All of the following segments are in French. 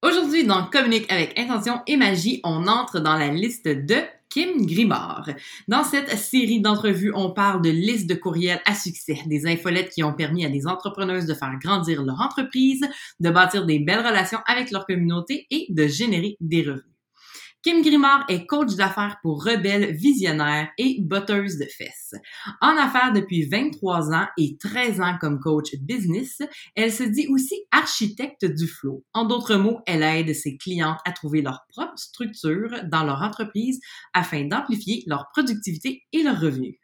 Aujourd'hui, dans Communique avec intention et magie, on entre dans la liste de Kim Grimard. Dans cette série d'entrevues, on parle de listes de courriels à succès, des infolettes qui ont permis à des entrepreneuses de faire grandir leur entreprise, de bâtir des belles relations avec leur communauté et de générer des revenus. Kim Grimard est coach d'affaires pour rebelles, visionnaires et botteuse de fesses. En affaires depuis 23 ans et 13 ans comme coach business, elle se dit aussi architecte du flow. En d'autres mots, elle aide ses clientes à trouver leur propre structure dans leur entreprise afin d'amplifier leur productivité et leurs revenus.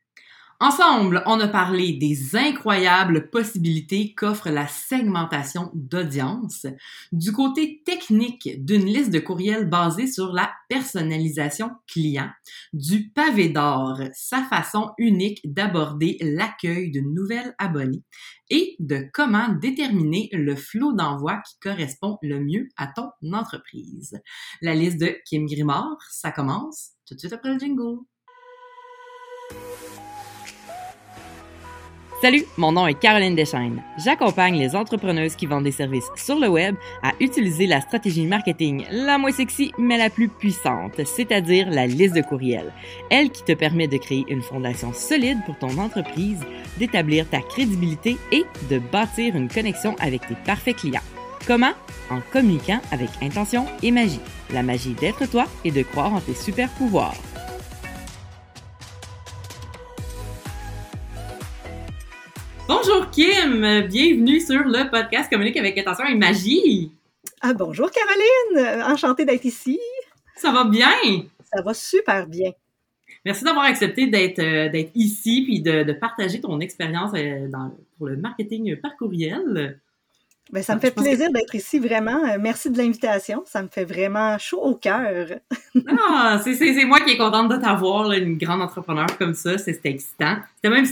Ensemble, on a parlé des incroyables possibilités qu'offre la segmentation d'audience, du côté technique d'une liste de courriels basée sur la personnalisation client, du pavé d'or, sa façon unique d'aborder l'accueil de nouvelles abonnés, et de comment déterminer le flot d'envoi qui correspond le mieux à ton entreprise. La liste de Kim Grimard, ça commence tout de suite après le jingle. Salut, mon nom est Caroline Deschaines. J'accompagne les entrepreneuses qui vendent des services sur le web à utiliser la stratégie marketing la moins sexy mais la plus puissante, c'est-à-dire la liste de courriels. Elle qui te permet de créer une fondation solide pour ton entreprise, d'établir ta crédibilité et de bâtir une connexion avec tes parfaits clients. Comment? En communiquant avec intention et magie. La magie d'être toi et de croire en tes super pouvoirs. Bonjour Kim, bienvenue sur le podcast Communique avec intention et magie. Ah bonjour Caroline, enchantée d'être ici. Ça va bien? Ça va super bien. Merci d'avoir accepté d'être euh, d'être ici puis de, partager ton expérience euh, pour le marketing par courriel. Ben, ça me fait plaisir d'être ici, vraiment. Euh, merci de l'invitation. Ça me fait vraiment chaud au cœur. ah, c'est moi qui est contente de t'avoir, une grande entrepreneur comme ça. C'était excitant. C'était même,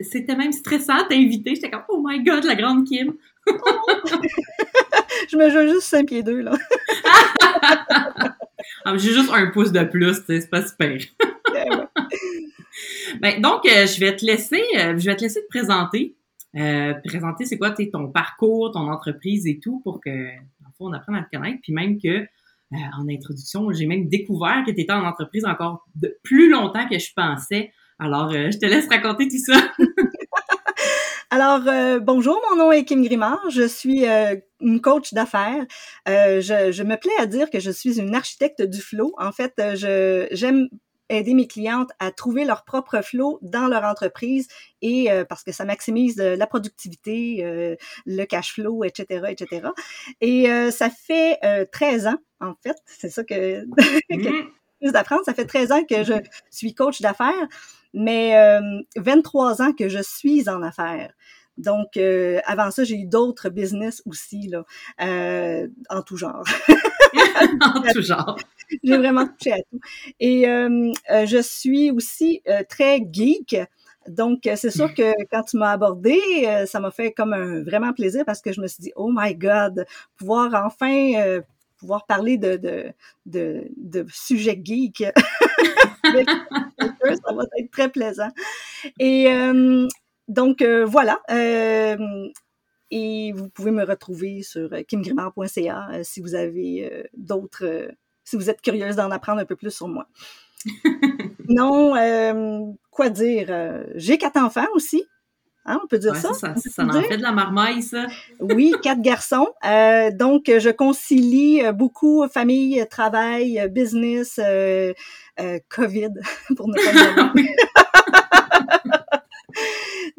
c'était même stressant t'inviter. J'étais comme, oh my god, la grande Kim. je me joue juste 5 pieds 2, là. ah, J'ai juste un pouce de plus, c'est pas super. ben, donc, euh, je vais te laisser, euh, je vais te laisser te présenter. Euh, présenter c'est quoi ton parcours, ton entreprise et tout pour que, on apprenne à te connaître. Puis même que, en introduction, j'ai même découvert que tu étais en entreprise encore de plus longtemps que je pensais. Alors, euh, je te laisse raconter tout ça. Alors, euh, bonjour, mon nom est Kim Grimard, je suis euh, une coach d'affaires. Je, je, me plais à dire que je suis une architecte du flow. En fait, je j'aime aider mes clientes à trouver leur propre flow dans leur entreprise et parce que ça maximise la productivité, le cash flow, etc., etc. Et ça fait 13 ans, en fait, c'est ça que, d'apprendre. Ça fait 13 ans que je suis coach d'affaires mais 23 euh, ans que je suis en affaires. Donc, euh, avant ça, j'ai eu d'autres business aussi, là, euh, en tout genre. en tout genre. j'ai vraiment touché à tout. Et je suis aussi très geek. Donc, c'est sûr que quand tu m'as abordé, ça m'a fait comme un vraiment plaisir parce que je me suis dit, oh my God, pouvoir enfin pouvoir parler de, de, de, de sujets geeks ça va être très plaisant. Et euh, donc, euh, voilà. Euh, et vous pouvez me retrouver sur kimgrimard.ca si vous avez d'autres, si vous êtes curieuse d'en apprendre un peu plus sur moi. non, quoi dire? J'ai quatre enfants aussi. Hein, on peut dire ça? Ça, ça, en fait de la marmaille, ça. oui, quatre garçons. donc, je concilie beaucoup famille, travail, business, euh, COVID, pour ne pas le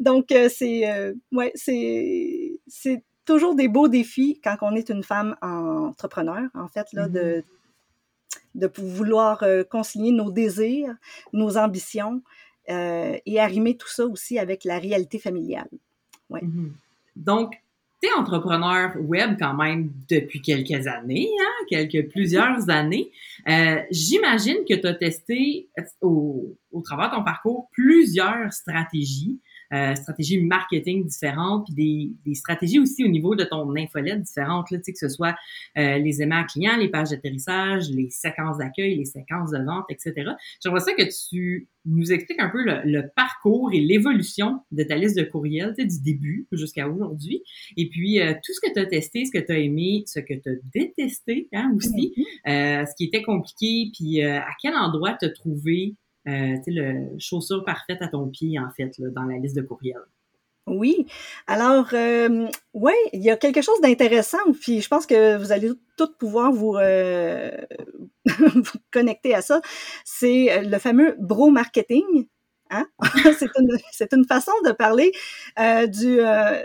Donc, euh, c'est euh, ouais, c'est c'est toujours des beaux défis quand on est une femme entrepreneur, en fait, là, de, mm-hmm. de vouloir concilier nos désirs, nos ambitions et arrimer tout ça aussi avec la réalité familiale. Ouais. Mm-hmm. Donc, tu es entrepreneur web quand même depuis quelques années, hein, quelques plusieurs années. Euh, J'imagine que tu as testé au, au travers de ton parcours plusieurs stratégies euh, stratégies marketing différentes, puis des, des, stratégies aussi au niveau de ton infolette différentes, là, que ce soit euh, les aimants clients, les pages d'atterrissage, les séquences d'accueil, les séquences de vente, etc. J'aimerais ça que tu nous expliques un peu le, parcours et l'évolution de ta liste de courriels, du début jusqu'à aujourd'hui, et puis euh, tout ce que tu as testé, ce que tu as aimé, ce que tu as détesté hein, aussi, mm-hmm. ce qui était compliqué, puis à quel endroit te trouver euh, le chaussure parfaite à ton pied, en fait, dans la liste de courriels. Oui. Alors, euh, oui, il y a quelque chose d'intéressant, puis je pense que vous allez tous pouvoir vous, euh, vous connecter à ça. C'est le fameux bro marketing. Hein? c'est une, une, façon de parler du,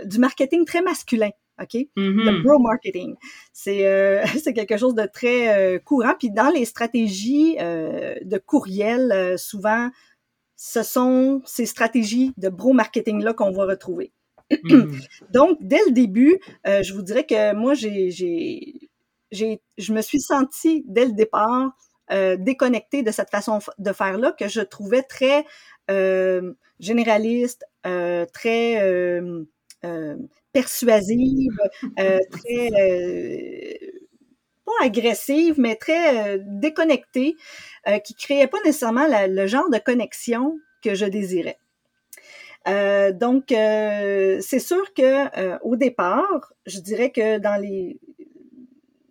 du marketing très masculin. OK? Le mm-hmm. bro marketing. C'est euh, quelque chose de très euh, courant. Puis dans les stratégies euh, de courriel, euh, souvent, ce sont ces stratégies de bro marketing-là qu'on va retrouver. Mm-hmm. Donc, dès le début, je vous dirais que moi, j'ai, je me suis sentie, dès le départ, déconnectée de cette façon de faire-là que je trouvais très généraliste, très persuasive, euh, très euh, pas agressive, mais très euh, déconnectée, qui créait pas nécessairement le genre de connexion que je désirais. donc, c'est sûr que au départ, je dirais que dans les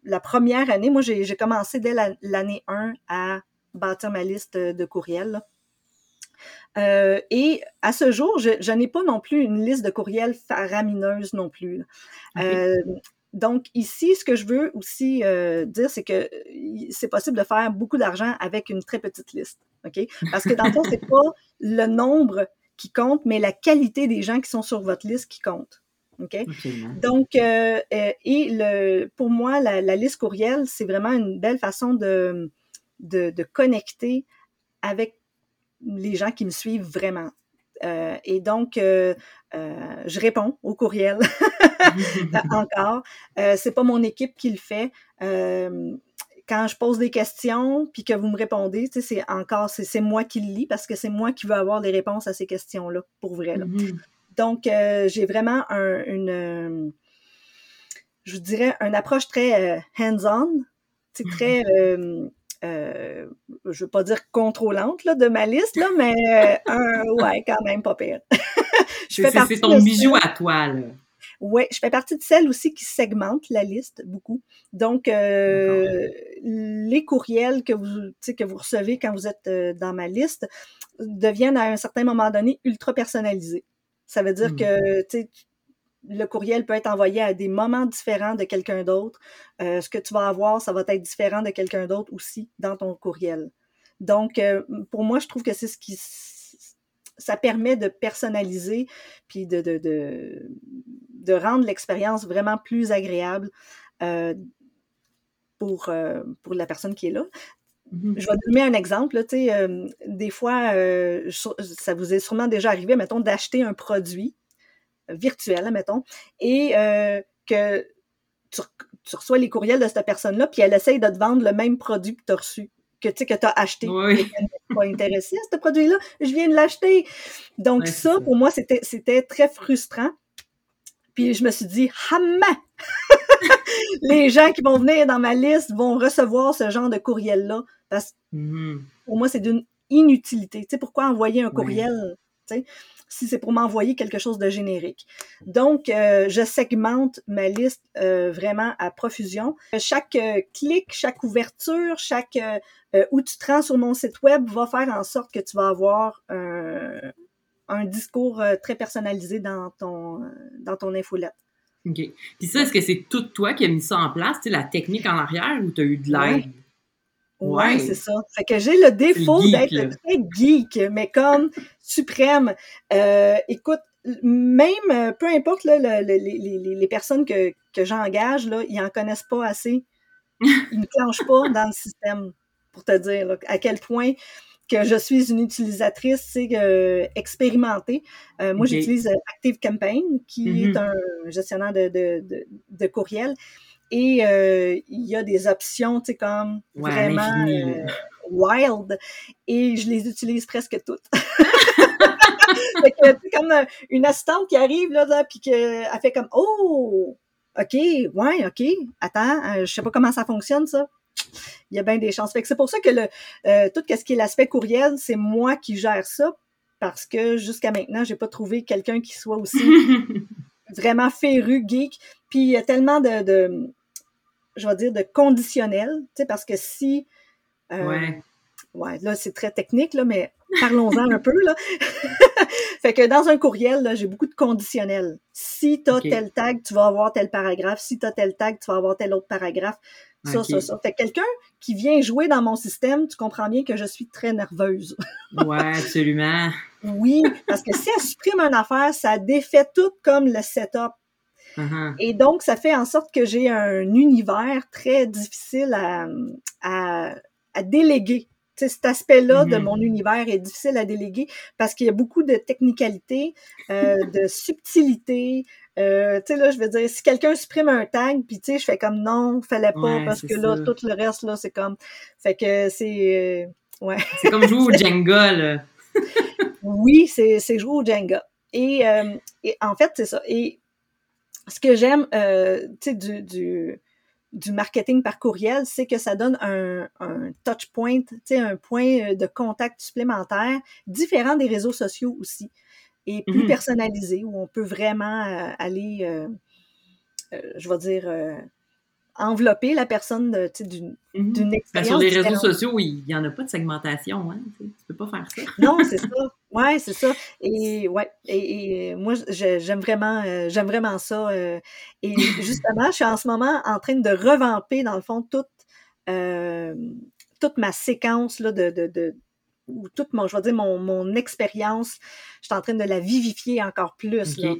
la première année, moi j'ai commencé dès l'année 1 à bâtir ma liste de courriels. Euh, et à ce jour, je, n'ai pas non plus une liste de courriels faramineuse non plus. Euh, donc ici, ce que je veux aussi euh, dire, c'est que c'est possible de faire beaucoup d'argent avec une très petite liste, ok? Parce que dans le fond, c'est pas le nombre qui compte, mais la qualité des gens qui sont sur votre liste qui compte. OK? Donc, et le, pour moi, la, liste courriel, c'est vraiment une belle façon de, de, de connecter avec les gens qui me suivent vraiment. Euh, et donc, euh, euh, je réponds au courriel encore. c'est pas mon équipe qui le fait. quand je pose des questions puis que vous me répondez, c'est encore c'est moi qui le lis parce que c'est moi qui veux avoir les réponses à ces questions-là pour vrai. Là. Mm-hmm. Donc, j'ai vraiment une, je vous dirais, une approche très hands-on. C'est très euh, je veux pas dire contrôlante là, de ma liste, là, mais euh, ouais, quand même pas pire. c'est ton bijou à toi, là. Oui, je fais partie de celles aussi qui segmentent la liste beaucoup. Donc, euh, les courriels que vous, que vous recevez quand vous êtes euh, dans ma liste deviennent à un certain moment donné ultra personnalisés. Ça veut dire mmh. que le courriel peut être envoyé à des moments différents de quelqu'un d'autre. Euh, ce que tu vas avoir, ça va être différent de quelqu'un d'autre aussi dans ton courriel. Donc, euh, pour moi, je trouve que c'est ce qui ça permet de personnaliser puis de, de, de, de rendre l'expérience vraiment plus agréable euh, pour, pour la personne qui est là. Mm-hmm. Je vais donner un exemple. Là, des fois, ça vous est sûrement déjà arrivé, mettons, d'acheter un produit virtuelle, mettons, et euh, que tu, reçois les courriels de cette personne-là, puis elle essaye de te vendre le même produit que tu as reçu, que tu que as acheté. Oui. pas intéressé à ce produit-là, je viens de l'acheter. Donc, ça, pour moi, c'était très frustrant. Puis je me suis dit, ah les gens qui vont venir dans ma liste vont recevoir ce genre de courriel-là. Parce que mm-hmm. pour moi, c'est d'une inutilité. Tu sais, pourquoi envoyer un courriel? Si c'est pour m'envoyer quelque chose de générique. Donc, euh, je segmente ma liste euh, vraiment à profusion. Chaque euh, clic, chaque ouverture, chaque où tu te rends sur mon site web va faire en sorte que tu vas avoir un discours très personnalisé dans ton, dans ton infolette. OK. Puis ça, est-ce que c'est tout toi qui as mis ça en place, la technique en arrière, ou tu as eu de l'aide? Ouais, c'est ça. Fait que j'ai le défaut d'être très geek, mais comme suprême. Euh, écoute, même, euh, peu importe là, les, les, les, personnes que, que j'engage, là, ils en connaissent pas assez. Ils ne clenchent pas dans le système, pour te dire à quel point que je suis une utilisatrice euh, expérimentée. Euh, moi, j'utilise Active Campaign, qui est mm-hmm. un gestionnaire de, de, de, de courriel. Et euh, il y a des options, tu sais, comme vraiment... Euh, wild et je les utilise presque toutes. c'est comme euh, une assistante qui arrive là, là puis qu'elle fait comme oh OK, ouais, OK, attends, je sais pas comment ça fonctionne ça. Il y a bien des chances. Fait que c'est pour ça que le euh, tout ce qui est l'aspect courriel, c'est moi qui gère ça parce que jusqu'à maintenant, j'ai pas trouvé quelqu'un qui soit aussi vraiment féru, geek. Puis il y a tellement de, de je vais dire, de conditionnel, tu sais, parce que si... Euh, ouais. Ouais, là, c'est très technique, là, mais parlons-en un peu, là. fait que dans un courriel, là, j'ai beaucoup de conditionnels. Si tu as tel tag, tu vas avoir tel paragraphe. Si tu as tel tag, tu vas avoir tel autre paragraphe. Ça, ça, ça. Fait que quelqu'un qui vient jouer dans mon système, tu comprends bien que je suis très nerveuse. ouais, absolument. oui, parce que si elle supprime une affaire, ça défait tout comme le setup. Uh-huh. Et donc, ça fait en sorte que j'ai un univers très difficile à, à, à déléguer. cet aspect-là de Mhm. mon univers est difficile à déléguer parce qu'il y a beaucoup de technicalité, euh, de subtilité. Euh, tu sais, là, je veux dire, si quelqu'un supprime un tag, puis tu sais, je fais comme non, fallait pas, Ouais, parce que là, tout le reste, là, c'est comme. Fait que c'est. euh, ouais. C'est comme jouer au Jenga, là. Oui, c'est c'est jouer au Jenga. Et, euh, et en fait, c'est ça. Et ce que j'aime euh, tu sais, du, du, du marketing par courriel, c'est que ça donne un, un touch point, tu sais, un point euh, de contact supplémentaire, différent des réseaux sociaux aussi, et plus Mhm. personnalisé, où on peut vraiment euh, aller, euh, euh, je vais dire, euh, envelopper la personne d'une d'une Ben, expérience. sur les réseaux sociaux, il n'y en a pas de segmentation, hein. Tu tu peux pas faire ça. Non, c'est ça. Ouais, c'est ça. Et ouais, et, et moi j'aime vraiment j'aime vraiment ça. et justement, je suis en ce moment en train de revamper dans le fond toute toute ma séquence là de, de, de ou toute mon je vais dire mon, mon expérience. Je suis en train de la vivifier encore plus. Là.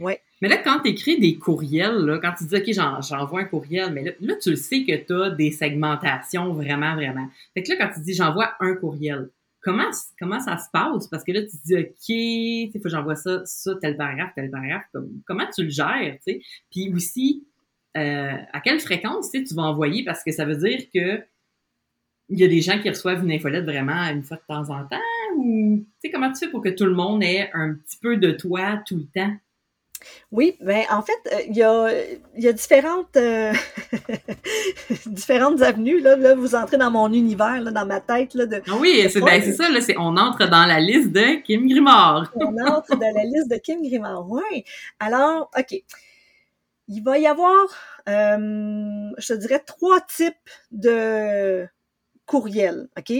Ouais. Mais là, quand tu écris des courriels, là, quand tu dis, OK, j'en- j'envoie un courriel, mais là, là, tu le sais que tu as des segmentations vraiment, vraiment. Fait que là, quand tu dis, j'envoie un courriel, comment, comment ça se passe? Parce que là, tu te dis, OK, il faut que j'envoie ça, ça, tel paragraphe, tel paragraphe. Comme, comment tu le gères, sais? Puis aussi, euh, à quelle fréquence, tu vas envoyer? Parce que ça veut dire que il y a des gens qui reçoivent une infolette vraiment une fois de temps en temps ou, tu sais, comment tu fais pour que tout le monde ait un petit peu de toi tout le temps? Oui, ben en fait, euh, il y, a, y a différentes, euh, différentes avenues. Là, là, vous entrez dans mon univers, là, dans ma tête. Là, de, Ah oui, c'est ben, c'est ça, là, c'est on entre dans la liste de Kim Grimard. on entre dans la liste de Kim Grimard. Oui. Alors, OK. Il va y avoir, euh, je te dirais, trois types de courriels. OK?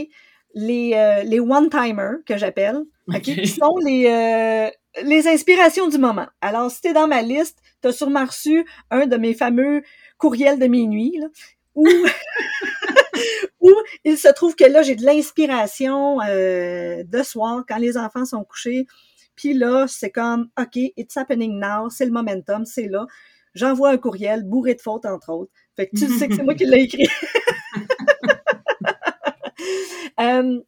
Les, euh, les one-timers, que j'appelle, OK? Qui sont les, euh, les inspirations du moment. Alors, si tu es dans ma liste, tu as sûrement reçu un de mes fameux courriels de minuit, là, où, où il se trouve que là, j'ai de l'inspiration euh, de soir, quand les enfants sont couchés. Puis là, c'est comme, OK, it's happening now, c'est le momentum, c'est là. J'envoie un courriel bourré de fautes, entre autres. Fait que tu sais que c'est moi qui l'ai écrit. Euh,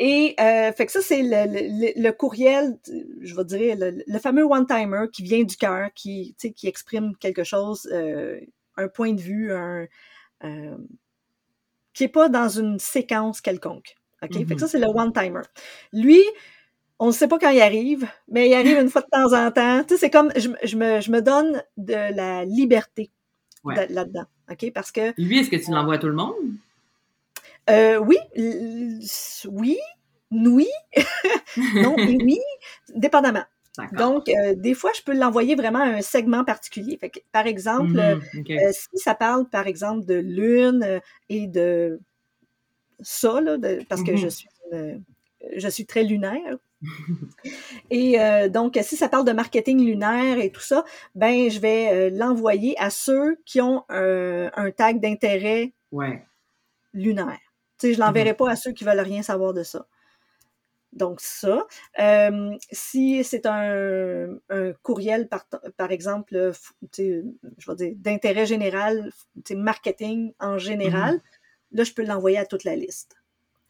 et euh, fait que ça, c'est le, le, le courriel, je vais dire, le, le fameux one-timer qui vient du cœur, qui, qui exprime quelque chose, euh, un point de vue, un, euh, qui est pas dans une séquence quelconque. OK? Fait que ça, c'est le one-timer. Lui, on ne sait pas quand il arrive, mais il arrive une fois de temps en temps. Tu sais, c'est comme, je, je, me, je me donne de la liberté Ouais. là-dedans. OK? Parce que, Lui, est-ce que tu l'envoies à tout le monde? Euh, oui, oui, oui, non et oui, dépendamment. Donc, euh, des fois, je peux l'envoyer vraiment à un segment particulier. Fait que, par exemple, ok. euh, si ça parle, par exemple, de lune et de ça, là, de- parce que Mhm. je suis une- je suis très lunaire. et euh, donc, si ça parle de marketing lunaire et tout ça, ben, je vais l'envoyer à ceux qui ont un tag d'intérêt Ouais. lunaire. Sais, je l'enverrai pas à ceux qui veulent rien savoir de ça. Donc, ça. Euh, si c'est un, un courriel, par, par exemple, euh, je vais dire, d'intérêt général, marketing en général, là, je peux l'envoyer à toute la liste.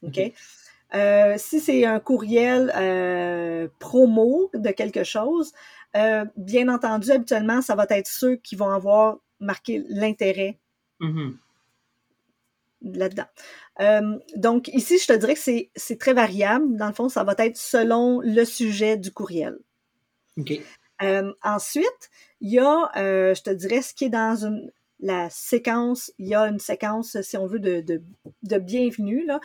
OK? Euh, si c'est un courriel euh, promo de quelque chose, bien entendu, habituellement, ça va être ceux qui vont avoir marqué l'intérêt Mhm. Là-dedans. Euh, donc, ici, je te dirais que c'est très variable. Dans le fond, ça va être selon le sujet du courriel. OK. Euh, ensuite, il y a, euh, je te dirais, ce qui est dans une, la séquence, il y a une séquence, si on veut, de, de, de bienvenue, là,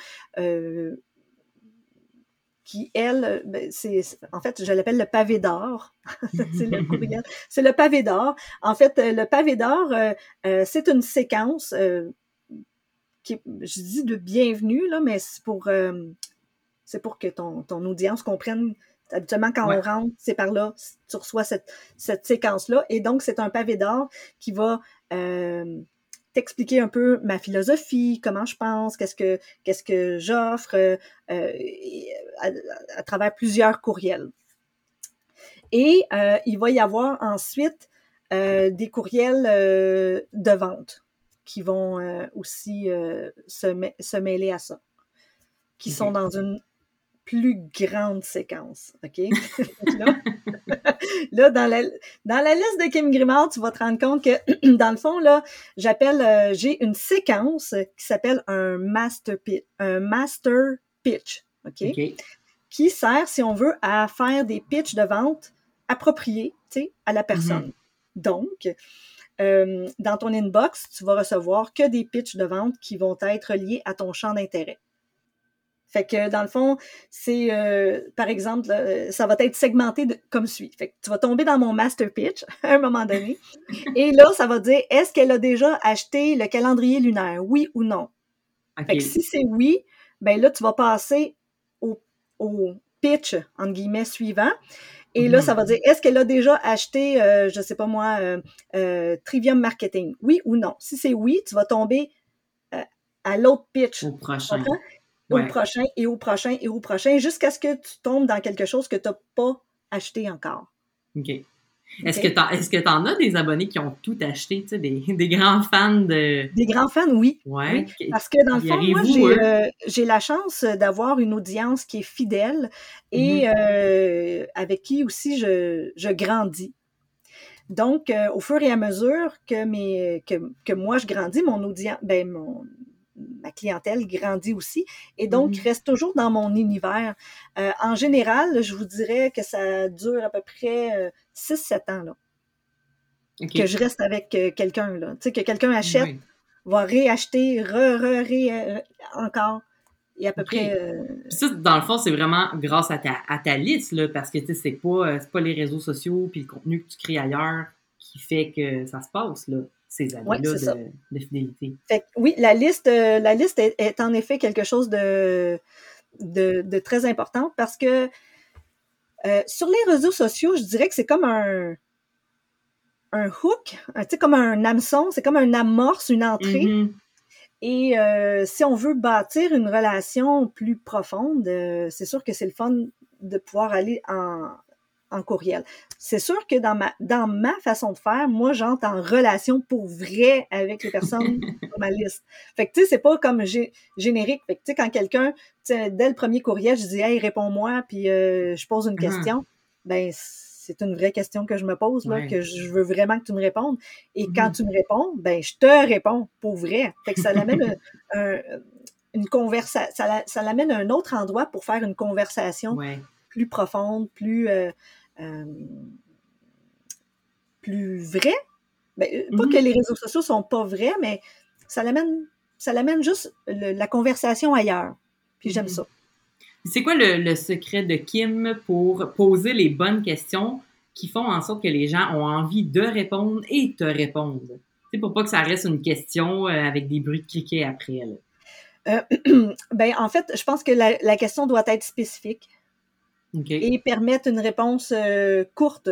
qui, elle, ben, c'est, en fait, je l'appelle le pavé d'or. c'est le courriel. C'est le pavé d'or. En fait, le pavé d'or, c'est une séquence qui, je dis de bienvenue, là, mais c'est pour, c'est pour que ton, ton audience comprenne Habituellement, quand on rentre, c'est par là, tu reçois cette, cette séquence-là. Et donc, c'est un pavé d'or qui va euh, t'expliquer un peu ma philosophie, comment je pense, qu'est-ce que qu'est-ce que j'offre euh, euh à, travers plusieurs courriels. Et euh, il va y avoir ensuite euh, des courriels de vente qui vont aussi se, se mêler à ça, qui sont dans une plus grande séquence, OK? là, dans, la, dans la liste de Kim Grimard, tu vas te rendre compte que, dans le fond, là, j'appelle, euh, j'ai une séquence qui s'appelle un master pitch, un master pitch, OK? Qui sert, si on veut, à faire des pitches de vente appropriés, tu sais, à la personne. Mm-hmm. Donc, euh, dans ton inbox, tu vas recevoir que des pitches de vente qui vont être liés à ton champ d'intérêt. Fait que dans le fond, c'est euh, par exemple, ça va être segmenté comme suit. Fait que tu vas tomber dans mon master pitch à un moment donné. et là, ça va dire est-ce qu'elle a déjà acheté le calendrier lunaire, oui ou non? Fait que si c'est oui, ben là, tu vas passer au, pitch, entre guillemets, suivant. Et là, ça va dire, est-ce qu'elle a déjà acheté, euh, je sais pas moi, euh, Trivium Marketing? Oui ou non? Si c'est oui, tu vas tomber à l'autre pitch. Au prochain au prochain et au prochain et au prochain, jusqu'à ce que tu tombes dans quelque chose que tu n'as pas acheté encore. OK. Est-ce que tu en as des abonnés qui ont tout acheté, des, des, grands fans de... Des grands fans, oui. Ouais. Parce que dans le fond, moi, euh, j'ai la chance d'avoir une audience qui est fidèle et mm-hmm. euh, avec qui aussi je, je grandis. Donc, euh, au fur et à mesure que, mes, que, que moi je grandis, mon audience, ben, mon, ma clientèle grandit aussi et donc mm-hmm. reste toujours dans mon univers. Euh, en général, je vous dirais que ça dure à peu près 6-7 euh, ans là. Que je reste avec euh, quelqu'un là, tu sais que quelqu'un achète, va réacheter, re, re, ré, encore. Et à peu près. Ça, dans le fond, c'est vraiment grâce à ta, à ta liste, là, parce que c'est pas, pas les réseaux sociaux puis le contenu que tu crées ailleurs qui fait que ça se passe. Là ces années-là de, fidélité. oui, la liste, euh, la liste est, en effet quelque chose de, de, très important parce que euh, sur les réseaux sociaux, je dirais que c'est comme un, un hook, sais, comme un hameçon, c'est comme un amorce, une entrée. Mm-hmm. Et euh, si on veut bâtir une relation plus profonde, c'est sûr que c'est le fun de pouvoir aller en, en courriel. C'est sûr que dans ma, dans ma façon de faire, moi, j'entre en relation pour vrai avec les personnes sur ma liste. Fait que, tu sais, c'est pas comme générique. Fait que, tu sais, quand quelqu'un, dès le premier courriel, je dis, hey, réponds-moi, puis euh, je pose une uh-huh. question, ben, c'est une vraie question que je me pose, là, que je veux vraiment que tu me répondes. Et quand mm-hmm. tu me réponds, ben, je te réponds pour vrai. Fait que ça l'amène une conversation, ça, l'amène à un autre endroit pour faire une conversation plus profonde, plus, euh, plus vrai. Ben, euh, pas que mhm. les réseaux sociaux sont pas vrais, mais ça l'amène, ça l'amène juste la conversation ailleurs. Puis j'aime mhm. ça. C'est quoi le, secret de Kim pour poser les bonnes questions qui font en sorte que les gens ont envie de répondre et te répondre? C'est pour pas que ça reste une question euh, avec des bruits de cliquet après. ben, en fait, je pense que la question doit être spécifique et permettre une réponse euh, courte.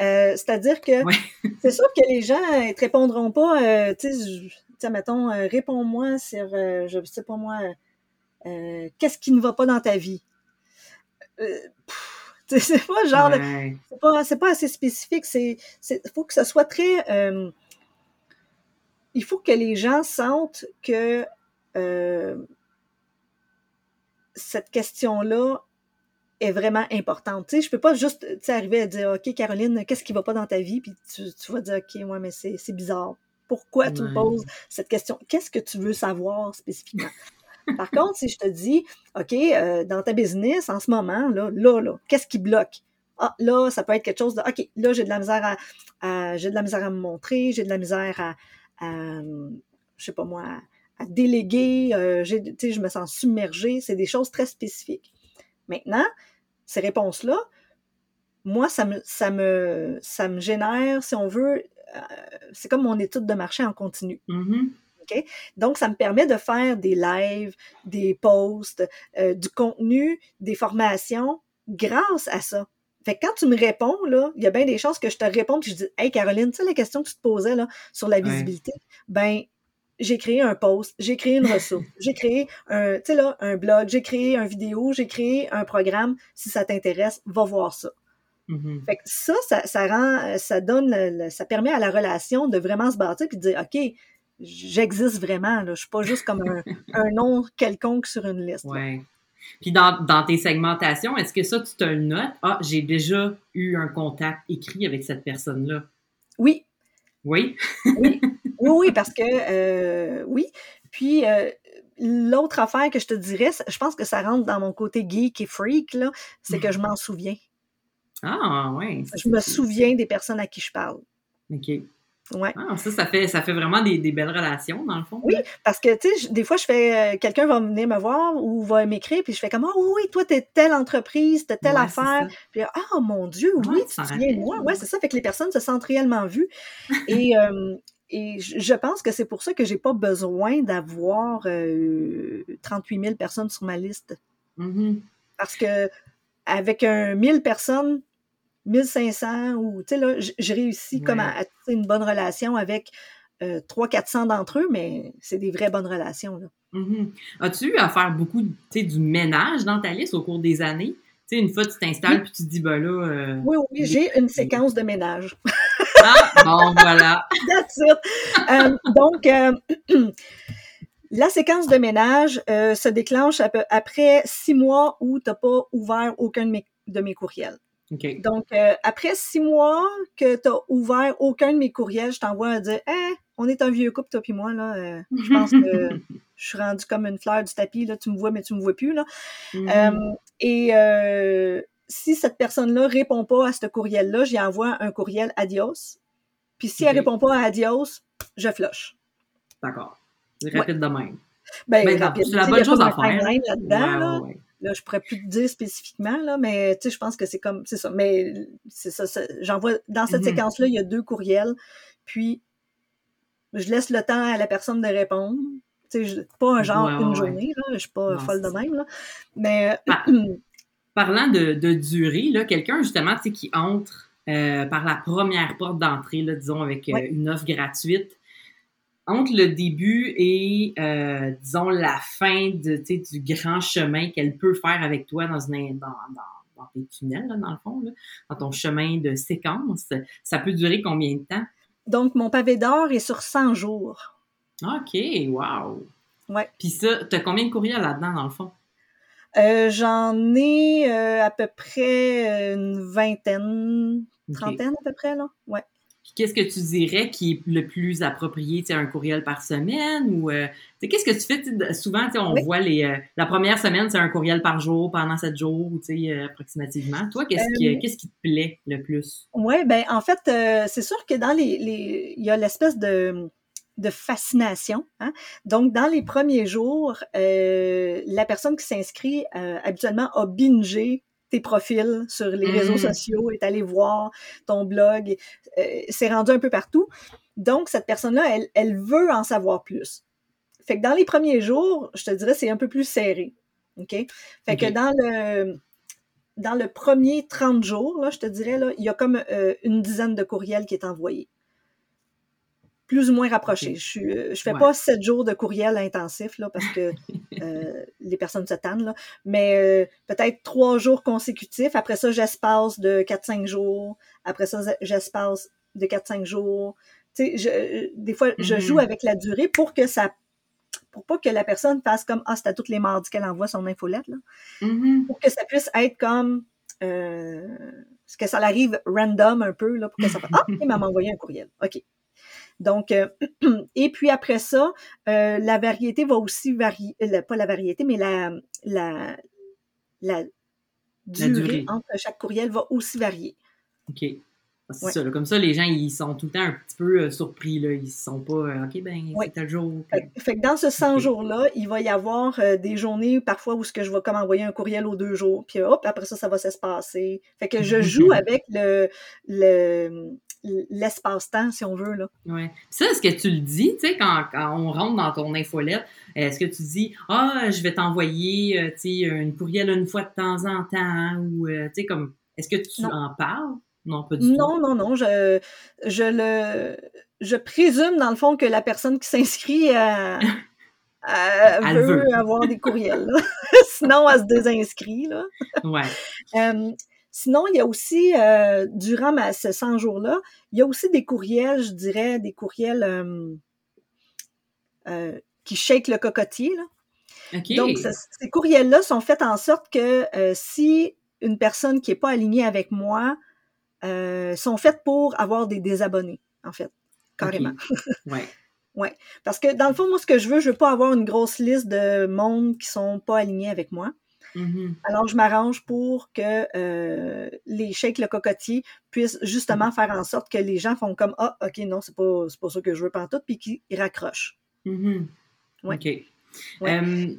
Euh, c'est-à-dire que c'est sûr que les gens ne te répondront pas, euh, tu sais, mettons, réponds-moi sur, je sais pas moi, qu'est-ce qui ne va pas dans ta vie? c'est pas genre, c'est pas, pas, assez spécifique, c'est, il faut que ce soit très, il faut que les gens sentent que cette question-là est vraiment importante. Tu sais, je peux pas juste arriver à dire OK, Caroline, qu'est-ce qui va pas dans ta vie? Puis tu, vas dire OK, moi, mais c'est bizarre. pourquoi tu me poses cette question? Qu'est-ce que tu veux savoir spécifiquement? Par contre, si je te dis, OK, euh, dans ta business, en ce moment, là, là, là, qu'est-ce qui bloque? Ah, là, ça peut être quelque chose de, OK, là, j'ai de la misère à, j'ai de la misère à me montrer, j'ai de la misère à, à je sais pas moi, à déléguer, euh, je me sens submergée. C'est des choses très spécifiques. Maintenant, ces réponses-là, moi, ça me, ça, me, ça me génère, si on veut, euh, c'est comme mon étude de marché en continu. Mm-hmm. Donc, ça me permet de faire des lives, des posts, euh, du contenu, des formations grâce à ça. Fait que quand tu me réponds, là, il y a bien des choses que je te réponds, puis je dis Hey Caroline, tu sais la question que tu te posais là, sur la visibilité, ben j'ai créé un post, j'ai créé une ressource, j'ai créé un, tu sais là, un blog, j'ai créé une vidéo, j'ai créé un programme. Si ça t'intéresse, va voir ça. Mm-hmm. Fait que ça, ça, rend, ça donne, ça permet à la relation de vraiment se bâtir puis de dire, OK, j'existe vraiment, là. Je suis pas juste comme un, nom quelconque sur une liste. Ouais. Puis dans, dans, tes segmentations, est-ce que ça, tu te le notes? Ah, j'ai déjà eu un contact écrit avec cette personne-là. Oui. Oui? oui. Oui, oui, parce que euh, oui. Puis euh, l'autre affaire que je te dirais, je pense que ça rentre dans mon côté geek et freak, là, c'est que je m'en souviens. Ah, oui. Je me souviens des personnes à qui je parle. OK. Ouais. Ah, ça, ça fait, ça fait vraiment des, des, belles relations, dans le fond. Oui, parce que, tu sais, des fois, je fais, euh, quelqu'un va venir me voir ou va m'écrire, puis je fais comme, oh oui, toi, t'es telle entreprise, t'es telle affaire. Puis, ah, mon Dieu, oui, tu te souviens de moi. Ouais, c'est ça. Fait que les personnes se sentent réellement vues. et, euh, et je pense que c'est pour ça que j'ai pas besoin d'avoir euh, 38 000 personnes sur ma liste. Mm-hmm. Parce que, avec un 1000 personnes, 1500 ou, tu sais, là, j'ai réussi comme à, à une bonne relation avec euh, 300-400 d'entre eux, mais c'est des vraies bonnes relations. Là. Mm-hmm. As-tu eu à faire beaucoup du ménage dans ta liste au cours des années? Tu sais, une fois, tu t'installes puis tu te dis, ben là. Euh, oui, oui, j'ai une séquence de ménage. ah, bon, voilà. That's it. Euh, donc, euh, la séquence de ménage se déclenche après six mois où tu n'as pas ouvert aucun de mes courriels. Donc, euh, après six mois que tu as ouvert aucun de mes courriels, je t'envoie à dire hey, on est un vieux couple, toi et moi, là. Euh, je pense que je suis rendue comme une fleur du tapis, là. Tu me vois, mais tu me vois plus, là. Mm-hmm. Euh, et si cette personne-là répond pas à ce courriel-là, j'y envoie un courriel adios. Puis si elle répond pas à adios, je flush. D'accord. Rapide de même. Ben, ben c'est la bonne chose à faire. Là-dedans, ouais, Là, je pourrais plus te dire spécifiquement, là, mais tu sais, je pense que c'est comme, c'est ça. Mais c'est ça, j'envoie, dans cette mm-hmm. séquence-là, il y a deux courriels, puis je laisse le temps à la personne de répondre. Tu sais, pas un genre une journée, là, je suis pas folle de même, là. Mais. Parlant de, de durée, là, quelqu'un, justement, tu sais, qui entre euh, par la première porte d'entrée, là, disons, avec euh, une offre gratuite, entre le début et, euh, disons, la fin de, du grand chemin qu'elle peut faire avec toi dans, une, dans, dans, dans tes tunnels, là, dans le fond, là, dans ton chemin de séquence, ça peut durer combien de temps? Donc, mon pavé d'or est sur 100 jours. OK, wow! Ouais. Puis ça, tu as combien de courriels là-dedans, dans le fond? Euh, J'en ai euh, à peu près une vingtaine, trentaine à peu près, là. Ouais qu'est-ce que tu dirais qui est le plus approprié, tu sais, un courriel par semaine ou euh, qu'est-ce que tu fais souvent, on voit les euh, la première semaine c'est un courriel par jour pendant sept jours, tu sais, euh, approximativement. Toi, qu'est-ce qui qu'est-ce qui te plaît le plus? Oui, ben en fait, c'est sûr que dans les, les il y a l'espèce de de fascination. Hein? Donc, dans les premiers jours, la personne qui s'inscrit habituellement a bingé tes profils sur les réseaux mm. sociaux, est allé voir ton blog, euh, c'est rendu un peu partout. Donc, cette personne-là, elle, elle veut en savoir plus. Fait que dans les premiers jours, je te dirais, c'est un peu plus serré. OK? Fait que dans le, dans le premier 30 jours, là, je te dirais, là, il y a comme euh, une dizaine de courriels qui est envoyé plus ou moins rapproché. Je ne euh, je fais pas sept jours de courriel intensif là, parce que euh, les personnes se tannent, là. mais euh, peut-être trois jours consécutifs. Après ça, j'espace de 4-5 jours. Après ça, j'espace de 4-5 jours. Tu sais, je, des fois, je joue mm-hmm. avec la durée pour que ça pour pas que la personne fasse comme Ah, c'est à toutes les mardis qu'elle envoie son infolette. Là. Mm-hmm. Pour que ça puisse être comme euh, que ça arrive random un peu, là, pour que ça fasse Ah, il m'a envoyé un courriel. OK. Donc, euh, et puis après ça, euh, la variété va aussi varier, pas la variété, mais la, la, la, durée, durée. entre chaque courriel va aussi varier. OK. Ah, C'est Ouais. ça. là. Comme ça, les gens, ils sont tout le temps un petit peu euh, surpris. Là. Ils sont pas, euh, OK, ben, Ouais. c'est tel jour. Fait, fait que dans ce 100 Ok. jours-là, il va y avoir euh, des journées parfois où ce que je vais comme envoyer un courriel aux deux jours, puis hop, après ça, ça va s'espacer. Fait que je joue avec le le- l'espace-temps, si on veut, là. Ouais. Ça, est-ce que tu le dis, tu sais, quand, quand on rentre dans ton infolette, est-ce que tu dis, ah, je vais t'envoyer, euh, tu sais, une courriel une fois de temps en temps, ou, euh, tu sais, comme, est-ce que tu Non. en parles? Non, pas du tout. Non, non, non, je, je le, je présume dans le fond que la personne qui s'inscrit euh, euh, Elle veut, veut. avoir des courriels. Sinon, elle se désinscrit. Là. Ouais. Euh, sinon, il y a aussi, euh, durant ma, ce 100 jours-là, il y a aussi des courriels, je dirais, des courriels euh, euh, qui shake le cocotier. Là. Donc, ce- ces courriels-là sont faits en sorte que euh, si une personne qui n'est pas alignée avec moi sont faites pour avoir des désabonnés, en fait, carrément. Ouais. Parce que dans le fond, moi, ce que je veux, je veux pas avoir une grosse liste de monde qui sont pas alignés avec moi. Mhm. Alors, je m'arrange pour que euh, les shakes le cocotier puissent justement faire en sorte que les gens font comme Ah, OK, non, c'est pas, c'est pas ça que je veux pantoute, puis qu'ils ils raccrochent. Mhm. Ouais. OK. Ouais.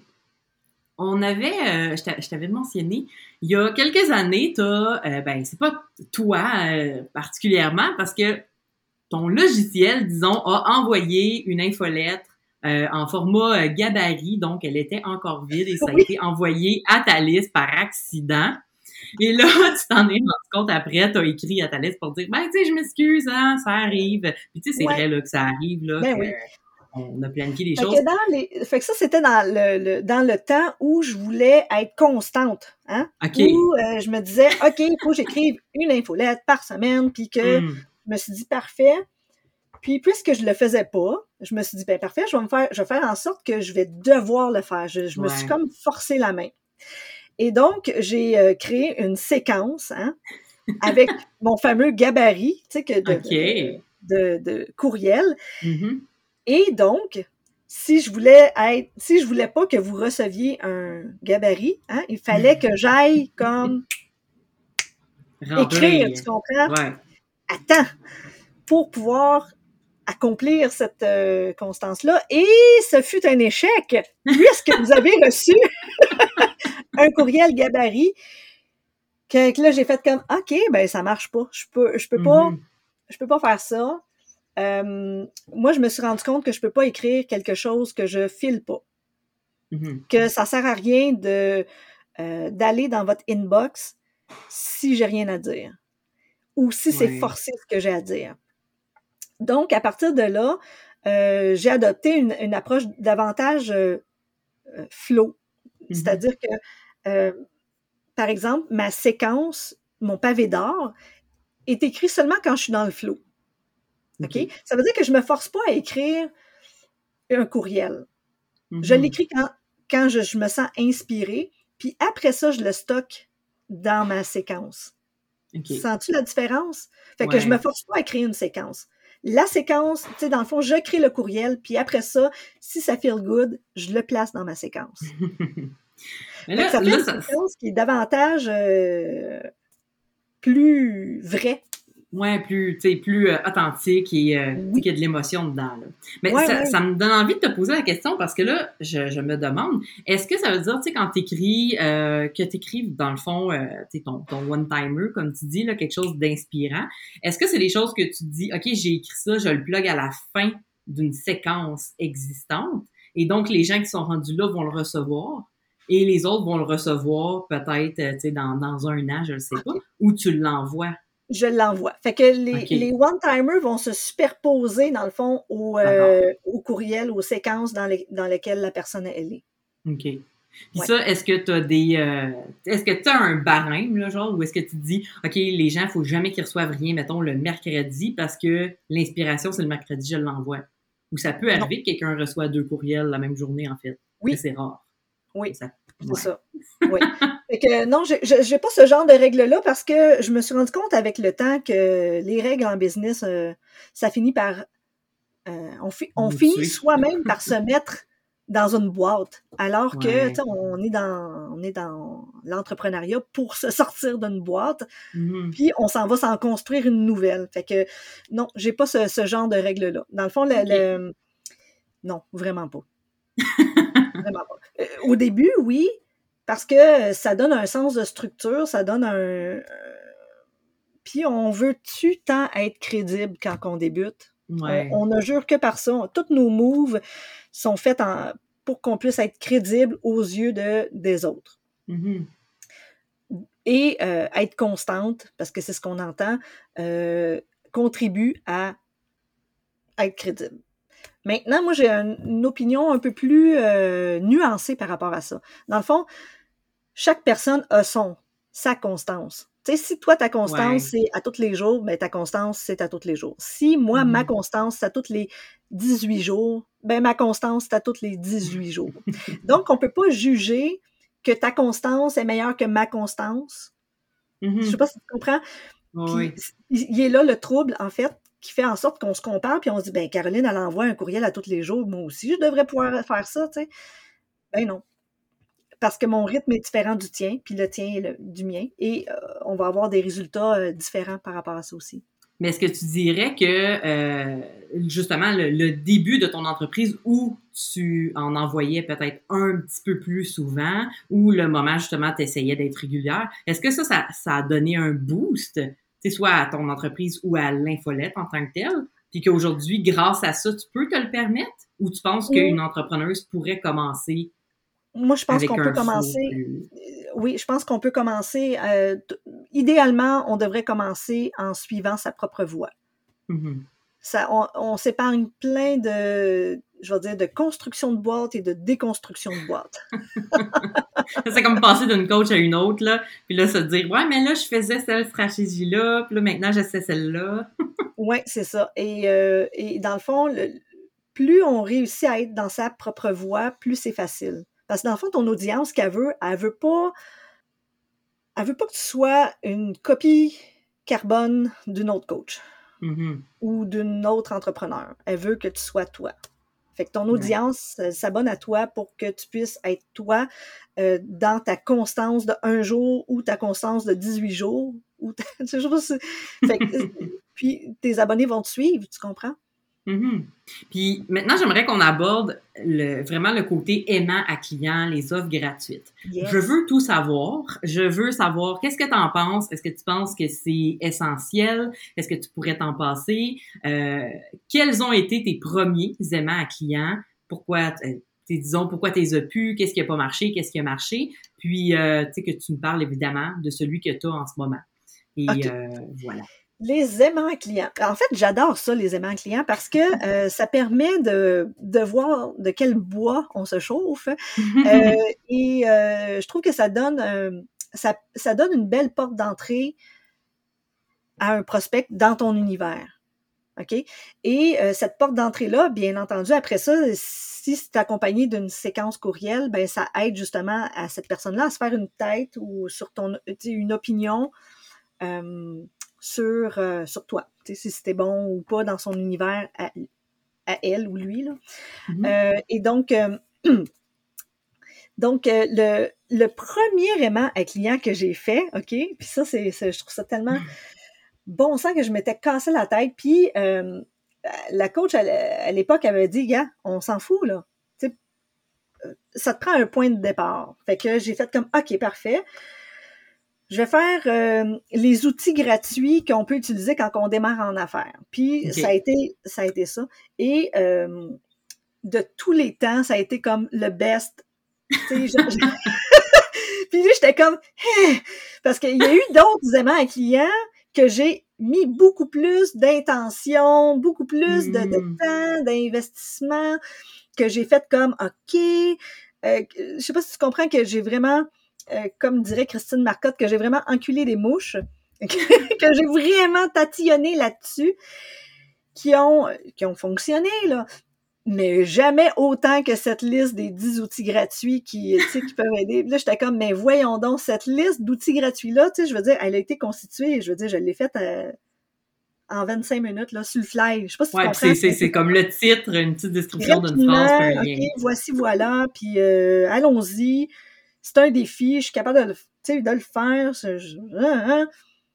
On avait, euh, je t'a- je t'avais mentionné, il y a quelques années, t'as, euh, ben, c'est pas toi euh, particulièrement, parce que ton logiciel, disons, a envoyé une infolettre euh, en format euh, gabarit, donc elle était encore vide et ça a Oui. été envoyé à liste par accident. Et là, tu t'en es rendu compte après, t'as écrit à liste pour dire, ben, tu sais, je m'excuse, hein, ça arrive. Puis tu sais, c'est Ouais. vrai, là, que ça arrive, là, Ben que oui. on a planifié Fait choses. que, dans les... fait que ça, c'était dans le, le- dans le temps où je voulais être constante. Hein? Où euh, je me disais, OK, il faut que j'écrive une infolette par semaine, puis que Hmm. je me suis dit, parfait. Puis, puisque je le faisais pas, je me suis dit, ben parfait, je vais me faire, je vais faire en sorte que je vais devoir le faire. Je, je me suis comme forcé la main. Et donc, j'ai euh, créé une séquence hein, avec mon fameux gabarit, tu sais, que de, de, de courriel. Mhm. Et donc, si je voulais être, si je voulais pas que vous receviez un gabarit, hein, il fallait que j'aille comme écrire, tu comprends? Ouais. Attends, pour pouvoir accomplir cette euh, constance-là. Et ce fut un échec, puisque vous avez reçu un courriel gabarit que, que là, j'ai fait comme, OK, ben ça marche pas. Je peux, je peux pas Mhm. je peux pas faire ça. Euh, moi, je me suis rendu compte que je peux pas écrire quelque chose que je file pas. Mhm. Que ça sert à rien de euh, d'aller dans votre inbox si j'ai rien à dire. Ou si c'est forcé ce que j'ai à dire. Donc, à partir de là, euh, j'ai adopté une, une approche davantage euh, euh, flow. Mhm. C'est-à-dire que, euh, par exemple, ma séquence, mon pavé d'or, est écrit seulement quand je suis dans le flow. OK? Ça veut dire que je me force pas à écrire un courriel. Je Mhm. l'écris quand, quand je, je me sens inspirée, puis après ça, je le stocke dans ma séquence. Sens-tu la différence? Fait que je me force pas à créer une séquence. La séquence, tu sais, dans le fond, je crée le courriel, puis après ça, si ça feel good, je le place dans ma séquence. Mais là, ça fait là, une ça- séquence qui est davantage euh, plus vraie. Ouais, plus, tu sais, plus euh, authentique et euh, tu Oui. qu'il y a de l'émotion dedans. Là. Mais Ouais, ça, ouais. ça me donne envie de te poser la question parce que là, je, je me demande, est-ce que ça veut dire, tu sais, quand t'écris, euh, que t'écrives dans le fond, euh, tu sais, ton, ton one-timer, comme tu dis, là, quelque chose d'inspirant, est-ce que c'est des choses que tu dis, OK, j'ai écrit ça, je le plug à la fin d'une séquence existante et donc les gens qui sont rendus là vont le recevoir et les autres vont le recevoir peut-être, euh, tu sais, dans, dans un an, je ne sais pas, ou tu l'envoies? Je l'envoie. Fait que les, one-timers vont se superposer, dans le fond, au, euh, au courriel, aux séquences dans, les, dans lesquelles la personne elle est. OK. Puis Ouais. ça, est-ce que tu as des. euh, est-ce que tu as un barème, là, genre, ou est-ce que tu te dis, OK, les gens, il faut jamais qu'ils reçoivent rien, mettons, le mercredi, parce que l'inspiration, c'est le mercredi, je l'envoie. Ou ça peut arriver que quelqu'un reçoit deux courriels la même journée, en fait. Oui. Mais c'est rare. Oui, Ça- c'est ouais. ça. Oui. fait que non, j'ai j'ai pas ce genre de règles-là parce que je me suis rendu compte avec le temps que les règles en business, euh, ça finit par euh, on, on finit soi-même par se mettre dans une boîte, alors que sais, on est dans on est dans l'entrepreneuriat pour se sortir d'une boîte, mm-hmm. puis on s'en va s'en construire une nouvelle. Fait que non, j'ai pas ce, ce, genre de règle là. Dans le fond, le, non, vraiment pas. vraiment pas. Euh, au début, oui, parce que ça donne un sens de structure, ça donne un. Euh, puis on veut-tu tant être crédible quand on débute? On, ne jure que par ça. Toutes nos moves sont faits pour qu'on puisse être crédible aux yeux de, des autres. Mm-hmm. Et euh, être constante, parce que c'est ce qu'on entend, euh, contribue à être crédible. Maintenant, moi, j'ai une opinion un peu plus euh, nuancée par rapport à ça. Dans le fond, chaque personne a son, sa constance. Tu sais, si toi, ta constance, c'est à tous les jours, ben ta constance, c'est à tous les jours. Si moi, ma mm-hmm. constance, c'est à tous les 18 jours, ben ma constance, c'est à tous les 18 jours. Donc, on peut pas juger que ta constance est meilleure que ma constance. Je mm-hmm. sais pas si tu comprends. oui. Il est là le trouble, en fait, qui fait en sorte qu'on se compare, puis on se dit, ben Caroline, elle envoie un courriel à tous les jours, moi aussi, je devrais pouvoir faire ça, tu sais. Ben non parce que mon rythme est différent du tien, puis le tien est du mien, et euh, on va avoir des résultats euh, différents par rapport à ça aussi. Mais est-ce que tu dirais que euh, justement le, début de ton entreprise où tu en envoyais peut-être un petit peu plus souvent, ou le moment justement tu essayais d'être régulière, est-ce que ça, ça, a donné un boost, soit à ton entreprise ou à l'infolette en tant que telle, puis qu'aujourd'hui, grâce à ça, tu peux te le permettre, ou tu penses qu'une entrepreneuse pourrait commencer moi, je pense qu'on peut commencer. Euh, oui, je pense qu'on peut commencer. Euh, idéalement, on devrait commencer en suivant sa propre voie. Mm-hmm. Ça, on, s'épargne plein de, je veux dire, de construction de boîte et de déconstruction de boîte. c'est comme passer d'une coach à une autre, là, puis là, se dire, ouais, mais là, je faisais cette stratégie-là, puis là, maintenant, j'essaie celle-là. oui, c'est ça. Et, euh, et, dans le fond, plus on réussit à être dans sa propre voie, plus c'est facile. Parce que dans le fond, ton audience qu'elle veut, elle veut pas. Elle veut pas que tu sois une copie carbone d'une autre coach mm-hmm. ou d'une autre entrepreneur. Elle veut que tu sois toi. Fait que ton audience euh, s'abonne à toi pour que tu puisses être toi euh, dans ta constance de un jour ou ta constance de 18 jours. Ou fait puis tes abonnés vont te suivre, tu comprends? Mm-hmm. Puis maintenant, j'aimerais qu'on aborde le, vraiment le côté aimant à client, les offres gratuites. Je veux tout savoir. Je veux savoir qu'est-ce que tu en penses? Est-ce que tu penses que c'est essentiel? Est-ce que tu pourrais t'en passer? Euh, quels ont été tes premiers aimants à client? Pourquoi, euh, disons, pourquoi tu as pu? Qu'est-ce qui n'a pas marché? Qu'est-ce qui a marché? Puis, euh, tu sais, que tu me parles évidemment de celui que tu as en ce moment. Et voilà. Les aimants clients. En fait, j'adore ça, les aimants clients, parce que euh, ça permet de, de, voir de quel bois on se chauffe. Euh, et euh, je trouve que ça donne, ça, ça, donne une belle porte d'entrée à un prospect dans ton univers. OK? Et cette porte d'entrée-là, bien entendu, après ça, si c'est accompagné d'une séquence courriel, ben ça aide justement à cette personne-là à se faire une tête ou sur ton une opinion sur, euh, sur toi, si c'était bon ou pas dans son univers à, elle ou lui. Là. Mm-hmm. Euh, et donc, euh, donc le, le premier aimant à client que j'ai fait, OK, puis ça, c'est, je trouve ça tellement bon sang que je m'étais cassé la tête. Puis la coach à, l'époque avait dit, gars, on s'en fout, là. ça te prend un point de départ. Fait que j'ai fait comme, OK, parfait. Je vais faire euh, les outils gratuits qu'on peut utiliser quand on démarre en affaires. Puis ça a été ça a été ça. Et euh, de tous les temps, ça a été comme le best. Puis là, j'étais comme parce qu'il y a eu d'autres aimants à clients que j'ai mis beaucoup plus d'intention, beaucoup plus de, hmm. temps, d'investissement, que j'ai fait comme OK. Euh, je sais pas si tu comprends que j'ai vraiment euh, comme dirait Christine Marcotte, que j'ai vraiment enculé des mouches, que j'ai vraiment tatillonné là-dessus, qui ont, qui ont fonctionné, là. Mais jamais autant que cette liste des 10 outils gratuits qui, qui peuvent aider. Là, j'étais comme, mais voyons donc, cette liste d'outils gratuits-là, tu sais, je veux dire, elle a été constituée, je veux dire, je l'ai faite euh, en 25 minutes, là, sur le fly. Je sais pas si ouais, tu comprends. C'est comme le titre, une petite description d'une phrase, lien. voici, voilà, puis euh, allons-y. C'est un défi, je suis capable de le, de le faire. Hein, hein.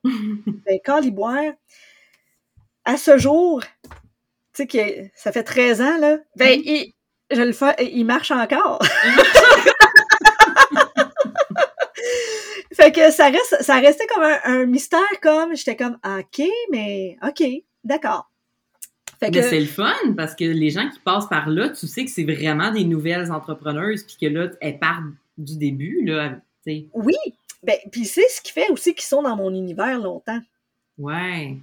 ben, caliboire. À ce jour, tu sais, que ça fait 13 ans, là, ben, mm-hmm. il, je le fais, il marche encore. fait que ça reste, ça restait comme un, mystère, comme j'étais comme ok, mais ok, d'accord. mais c'est le fun parce que les gens qui passent par là, tu sais que c'est vraiment des nouvelles entrepreneuses puis que là elles partent du début là. Oui, ben puis c'est ce qui fait aussi qu'ils sont dans mon univers longtemps. Ouais.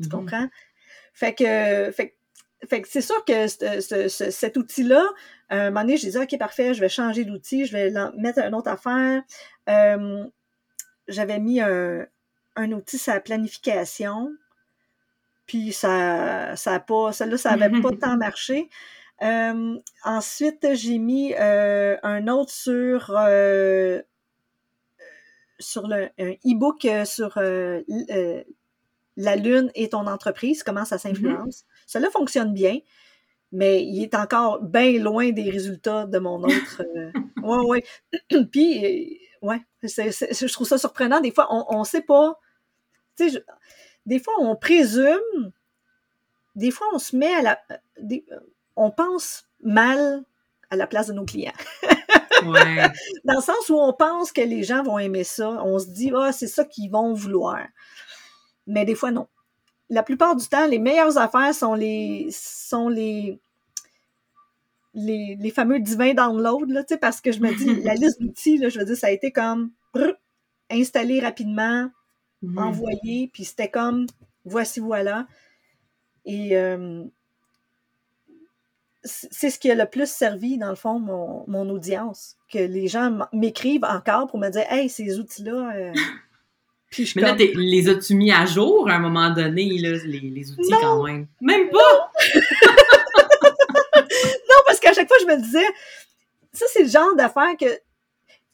Tu mm-hmm. comprends? Fait que, fait, fait que c'est sûr que cet outil-là, un moment donné, je disais, OK, parfait, je vais changer d'outil, je vais mettre une autre affaire. Euh, j'avais mis un, outil sur la planification, puis ça ça a pas, celle-là, ça n'avait pas tant marché. Euh, ensuite, j'ai mis euh, un autre sur sur le, un e-book sur la Lune et ton entreprise, comment ça mm-hmm. s'influence. Cela fonctionne bien, mais il est encore bien loin des résultats de mon autre. Euh, ouais, ouais. Puis, euh, ouais, je trouve ça surprenant. Des fois, on ne sait pas. Tu sais, des fois, on présume. Des fois, on se met à la. On pense mal à la place de nos clients. ouais. Dans le sens où on pense que les gens vont aimer ça. On se dit, ah, c'est ça qu'ils vont vouloir. Mais des fois, non la plupart du temps, les meilleures affaires sont les sont les les, fameux divins downloads, là, parce que je me dis, la liste d'outils, je veux dire, ça a été comme installé rapidement, mhm. envoyé, puis c'était comme voici, voilà. Et euh, c'est ce qui a le plus servi, dans le fond, mon, audience. Que les gens m'écrivent encore pour me dire Hey, ces outils-là, euh, mais là, les as-tu mis à jour à un moment donné, là, les, les outils quand même? Même pas! non, parce qu'à chaque fois, je me disais, ça, c'est le genre d'affaire que, tu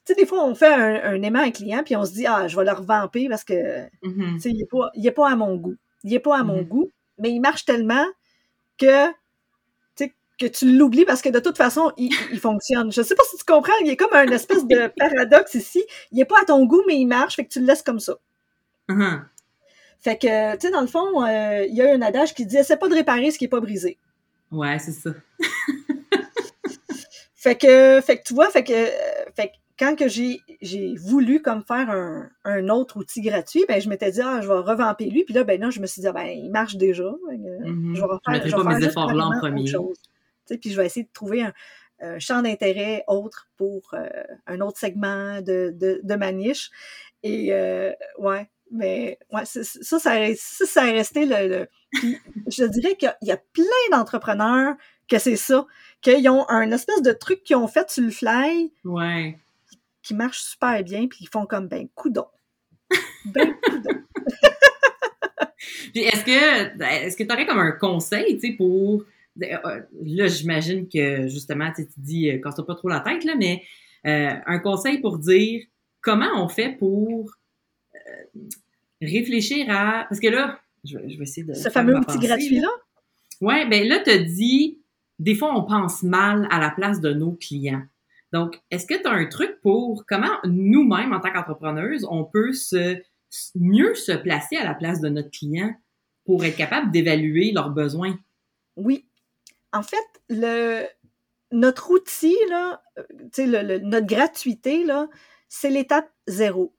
sais, des fois, on fait un, aimant à un client, puis on se dit, ah, je vais le revamper parce que, mm-hmm. tu sais, il n'est pas, est pas à mon goût. Il n'est pas à mon mm-hmm. goût, mais il marche tellement que, que tu l'oublies parce que de toute façon, il, fonctionne. Je sais pas si tu comprends, il y a comme un espèce de paradoxe ici. Il n'est pas à ton goût, mais il marche, fait que tu le laisses comme ça. Uh-huh. Fait que, tu sais, dans le fond, euh, il y a un adage qui dit essaie pas de réparer ce qui n'est pas brisé. Ouais, c'est ça. fait que, fait que tu vois, fait que, fait quand que j'ai, j'ai voulu comme faire un, un, autre outil gratuit, ben je m'étais dit ah je vais revamper lui, puis là ben non je me suis dit ah, ben il marche déjà, mm-hmm. je vais refaire, je vais pas mes efforts là en premier. Puis je vais essayer de trouver un, champ d'intérêt autre pour euh, un autre segment de, de, de ma niche. Et euh, ouais, mais ouais, ça, ça, ça, ça a resté le. je dirais qu'il y, a plein d'entrepreneurs que c'est ça, qu'ils ont un espèce de truc qu'ils ont fait sur le fly. Ouais. Qui, marche super bien, puis ils font comme ben coudon. Ben coudon. puis est-ce que est-ce que tu aurais comme un conseil, tu sais, pour. Euh, là, j'imagine que justement, tu dis, euh, casse pas trop la tête, là, mais euh, un conseil pour dire comment on fait pour réfléchir à. Parce que là, je vais, essayer de. Ce fameux outil gratuit-là? Oui, bien là, tu as dit, des fois, on pense mal à la place de nos clients. Donc, est-ce que tu as un truc pour comment nous-mêmes, en tant qu'entrepreneuses, on peut se mieux se placer à la place de notre client pour être capable d'évaluer leurs besoins? Oui. En fait, le, notre outil, là, le, notre gratuité, là, c'est l'étape zéro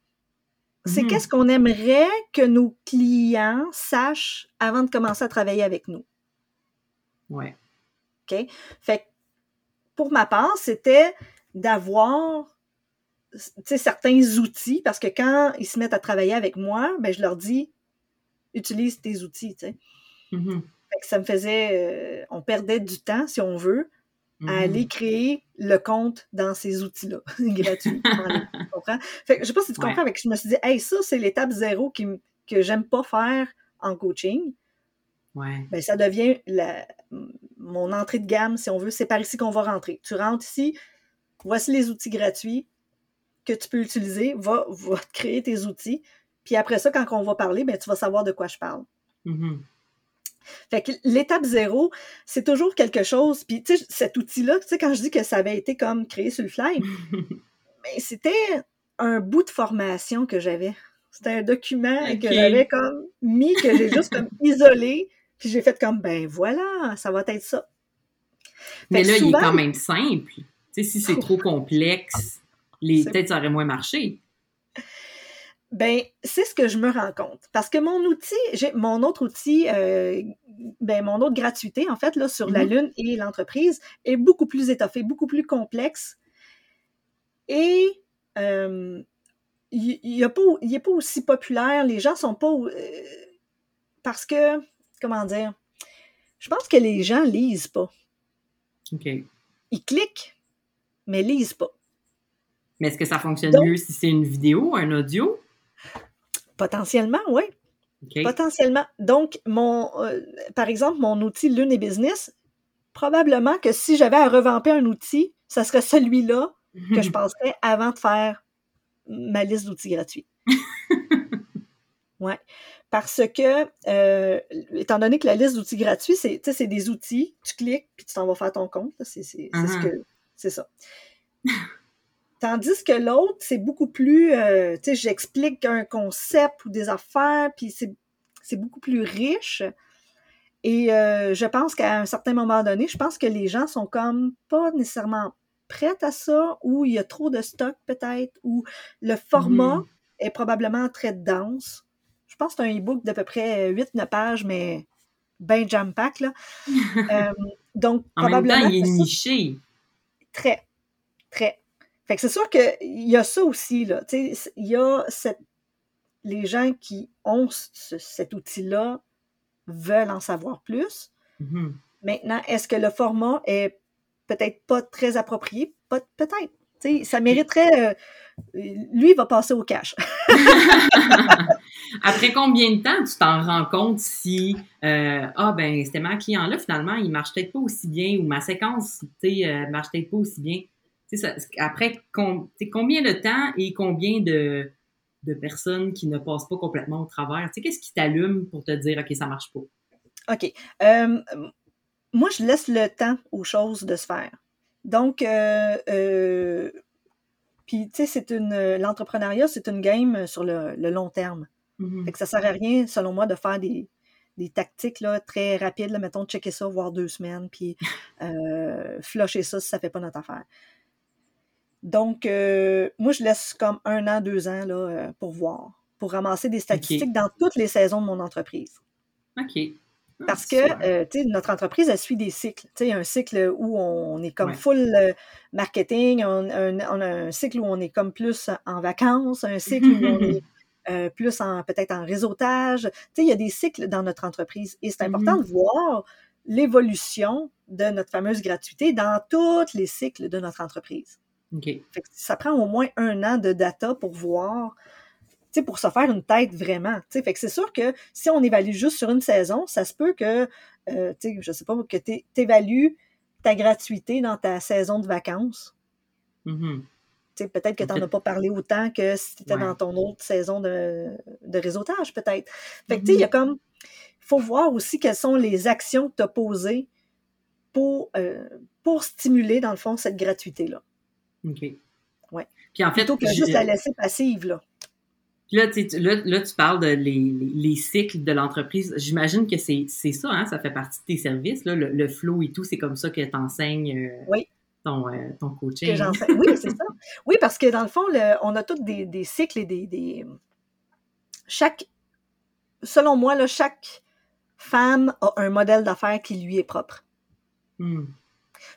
c'est mmh. qu'est-ce qu'on aimerait que nos clients sachent avant de commencer à travailler avec nous. Ouais. OK? Fait pour ma part, c'était d'avoir certains outils, parce que quand ils se mettent à travailler avec moi, ben, je leur dis utilise tes outils. Mmh ça me faisait. Euh, on perdait du temps, si on veut, à aller mmh. créer le compte dans ces outils-là, gratuits. tu comprends? Fait je sais pas si tu comprends, mais je me suis dit, hey, ça, c'est l'étape zéro qui, que j'aime pas faire en coaching. Ouais. Ben, ça devient la, mon entrée de gamme, si on veut. C'est par ici qu'on va rentrer. Tu rentres ici, voici les outils gratuits que tu peux utiliser. Va, va créer tes outils. Puis après ça, quand on va parler, ben, tu vas savoir de quoi je parle. Mm-hmm. Fait que l'étape zéro, c'est toujours quelque chose. Puis, tu sais, cet outil-là, tu sais, quand je dis que ça avait été comme créé sur le fly, mais c'était un bout de formation que j'avais. C'était un document que j'avais comme mis, que j'ai juste comme isolé, puis j'ai fait comme, ben voilà, ça va être ça. Mais là, il est quand même simple. Tu sais, si c'est trop complexe, les... peut-être ça aurait moins marché. Ben, c'est ce que je me rends compte. Parce que mon outil, j'ai mon autre outil, euh, ben, mon autre gratuité, en fait, là, sur la mm-hmm. Lune et l'entreprise, est beaucoup plus étoffé, beaucoup plus complexe. Et euh, il n'est pas, pas, aussi populaire. Les gens sont pas. Euh, parce que, comment dire, je pense que les gens lisent pas. OK. Ils cliquent, mais lisent pas. Mais est-ce que ça fonctionne mieux si c'est une vidéo, un audio? Potentiellement, oui. Potentiellement. Donc, mon, euh, par exemple, mon outil Lune et Business, probablement que si j'avais à revamper un outil, ce serait celui-là que je passerais avant de faire ma liste d'outils gratuits. ouais. Parce que, euh, étant donné que la liste d'outils gratuits, c'est, c'est des outils, tu cliques, puis tu t'en vas faire ton compte. C'est, c'est, ce uh-huh. que, c'est ça. Tandis que l'autre, c'est beaucoup plus, euh, tu sais, j'explique un concept ou des affaires, puis c'est beaucoup plus riche. Et euh, je pense qu'à un certain moment donné, je pense que les gens sont comme pas nécessairement prêts à ça, ou il y a trop de stock peut-être, ou le format est probablement très dense. Je pense que c'est un e-book d'à peu près 8-9 pages, mais bien jam-pack, là. Euh, donc, en probablement... Même temps, il est niché. Très, très. Fait que c'est sûr qu'il y a ça aussi, là. Il y a cette... les gens qui ont cet outil-là veulent en savoir plus. Mm-hmm. Maintenant, est-ce que le format est peut-être pas très approprié? Peut-être. Ça mériterait. Euh, lui, il va passer au cash. Après combien de temps tu t'en rends compte si euh, ah ben c'était ma client là finalement il marche peut-être pas aussi bien ou ma séquence tu sais euh, marche peut-être pas aussi bien? Ça, après, combien de temps et combien de, de personnes qui ne passent pas complètement au travers? Qu'est-ce qui t'allume pour te dire, OK, ça marche pas? OK. Euh, moi, je laisse le temps aux choses de se faire. Donc, euh, euh, puis, tu sais, c'est une. L'entrepreneuriat, c'est une game sur le, long terme. Mm-hmm. Fait que ça sert à rien, selon moi, de faire des, des tactiques là, très rapides, là, mettons, checker ça, voire deux semaines, puis euh, flusher ça si ça fait pas notre affaire. Donc, euh, moi, je laisse comme un an, deux ans là, euh, pour voir, pour ramasser des statistiques dans toutes les saisons de mon entreprise. OK. Ah, Parce que, euh, tu sais, notre entreprise, elle suit des cycles. Tu sais, un cycle où on est comme full marketing, on, a un cycle où on est comme plus en vacances, un cycle où on est plus en peut-être en réseautage. Tu sais, il y a des cycles dans notre entreprise et c'est important mm-hmm. de voir l'évolution de notre fameuse gratuité dans tous les cycles de notre entreprise ça prend au moins un an de data pour voir, pour se faire une tête vraiment. Fait que c'est sûr que si on évalue juste sur une saison, ça se peut que, euh, je sais pas, que tu évalues ta gratuité dans ta saison de vacances. Mm-hmm. Peut-être que tu n'en as pas parlé autant que si tu étais dans ton autre saison de, réseautage, peut-être. Fait que, tu il y a mm-hmm. comme. Il faut voir aussi quelles sont les actions que tu as posées pour, euh, pour stimuler, dans le fond, cette gratuité-là. OK. Ouais. Puis en fait, Plutôt que juste la laisser passive, là. là, là, tu parles de les, les, cycles de l'entreprise. J'imagine que c'est ça, hein? ça fait partie de tes services, là, le, flow et tout, c'est comme ça que tu enseignes euh, ton, euh, ton, coaching. oui, c'est ça. Oui, parce que dans le fond, on a tous des, des, cycles et des, des, Chaque. Selon moi, là, chaque femme a un modèle d'affaires qui lui est propre. Hmm.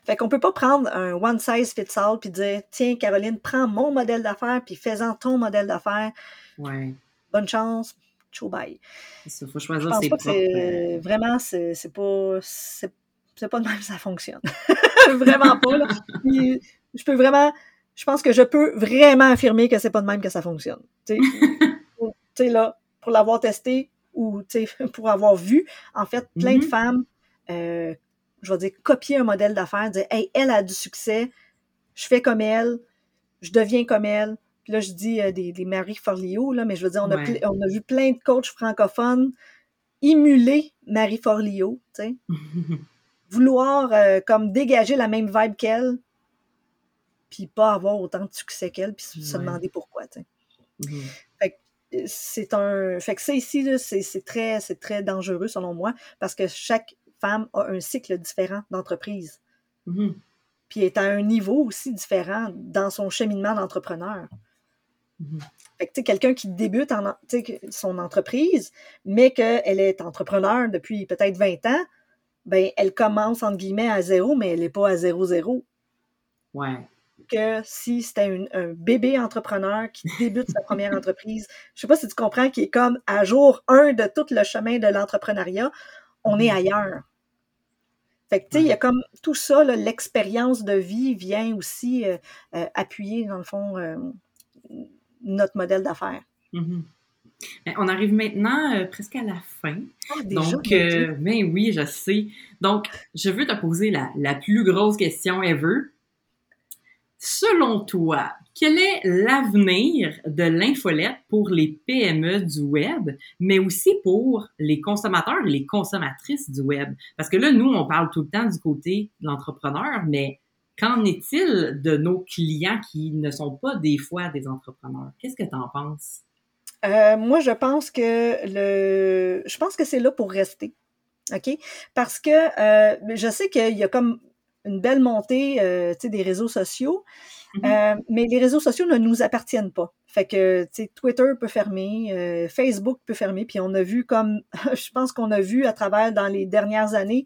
Fait qu'on peut pas prendre un one size fits all puis dire tiens Caroline, prends mon modèle d'affaires puis fais-en ton modèle d'affaires. Ouais. Bonne chance. Ciao bye. Il faut choisir ses propres. Euh, vraiment, c'est pas c'est pas de même que ça fonctionne. vraiment pas. Là. je peux vraiment. Je pense que je peux vraiment affirmer que c'est pas de même que ça fonctionne. Tu sais, là, pour l'avoir testé ou pour avoir vu, en fait, plein de mm-hmm. femmes euh, je vais dire, copier un modèle d'affaires, dire, hey, elle a du succès, je fais comme elle, je deviens comme elle. Puis là, je dis euh, des, des Marie Forleo, là, mais je veux dire, on, a, on a vu plein de coachs francophones. émuler Marie Forleo, tu sais. Vouloir euh, comme dégager la même vibe qu'elle, puis pas avoir autant de succès qu'elle, puis se demander pourquoi, tu sais. Mm-hmm. Fait que euh, c'est un. Fait que ça ici, c'est très, très dangereux selon moi, parce que chaque femme a un cycle différent d'entreprise. Mm-hmm. Puis est à un niveau aussi différent dans son cheminement d'entrepreneur. Mm-hmm. Fait que, quelqu'un qui débute en, son entreprise, mais qu'elle est entrepreneur depuis peut-être 20 ans, ben, elle commence, entre guillemets, à zéro, mais elle n'est pas à zéro-zéro. Ouais. Que si c'était un bébé entrepreneur qui débute sa première entreprise, je sais pas si tu comprends, qui est comme à jour un de tout le chemin de l'entrepreneuriat, on est mm-hmm. ailleurs. Fait que, tu sais, il y a comme tout ça, l'expérience de vie vient aussi euh, euh, appuyer, dans le fond, euh, notre modèle d'affaires. Mm-hmm. Ben, on arrive maintenant presque à la fin. Ah, Donc, ben oui, je sais. Donc, je veux te poser la, la plus grosse question ever. Selon toi, quel est l'avenir de l'infolette pour les PME du web, mais aussi pour les consommateurs et les consommatrices du web? Parce que là, nous, on parle tout le temps du côté de l'entrepreneur, mais Qu'en est-il de nos clients qui ne sont pas des fois des entrepreneurs? Qu'est-ce que tu en penses? Euh, moi, je pense que le, je pense que c'est là pour rester. OK? Parce que euh, je sais qu'il y a comme une belle montée euh, des réseaux sociaux, mm-hmm. mais les réseaux sociaux ne nous appartiennent pas. Fait que Twitter peut fermer, Facebook peut fermer, puis on a vu comme, je pense qu'on a vu à travers dans les dernières années,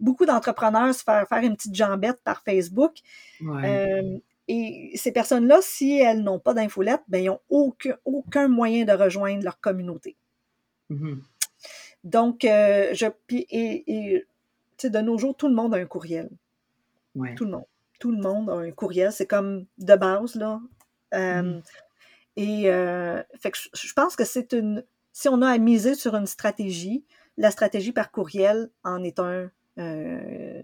beaucoup d'entrepreneurs se faire faire une petite jambette par Facebook. Euh, et ces personnes-là, si elles n'ont pas d'infolette, ben, ils n'ont aucun, aucun, moyen de rejoindre leur communauté. Mm-hmm. Donc, euh, je, et, de nos jours, tout le monde a un courriel. Tout le monde. Tout le monde a un courriel. C'est comme de base, là. Euh, mm-hmm. Et fait que je pense que c'est une. Si on a à miser sur une stratégie, la stratégie par courriel en est un euh,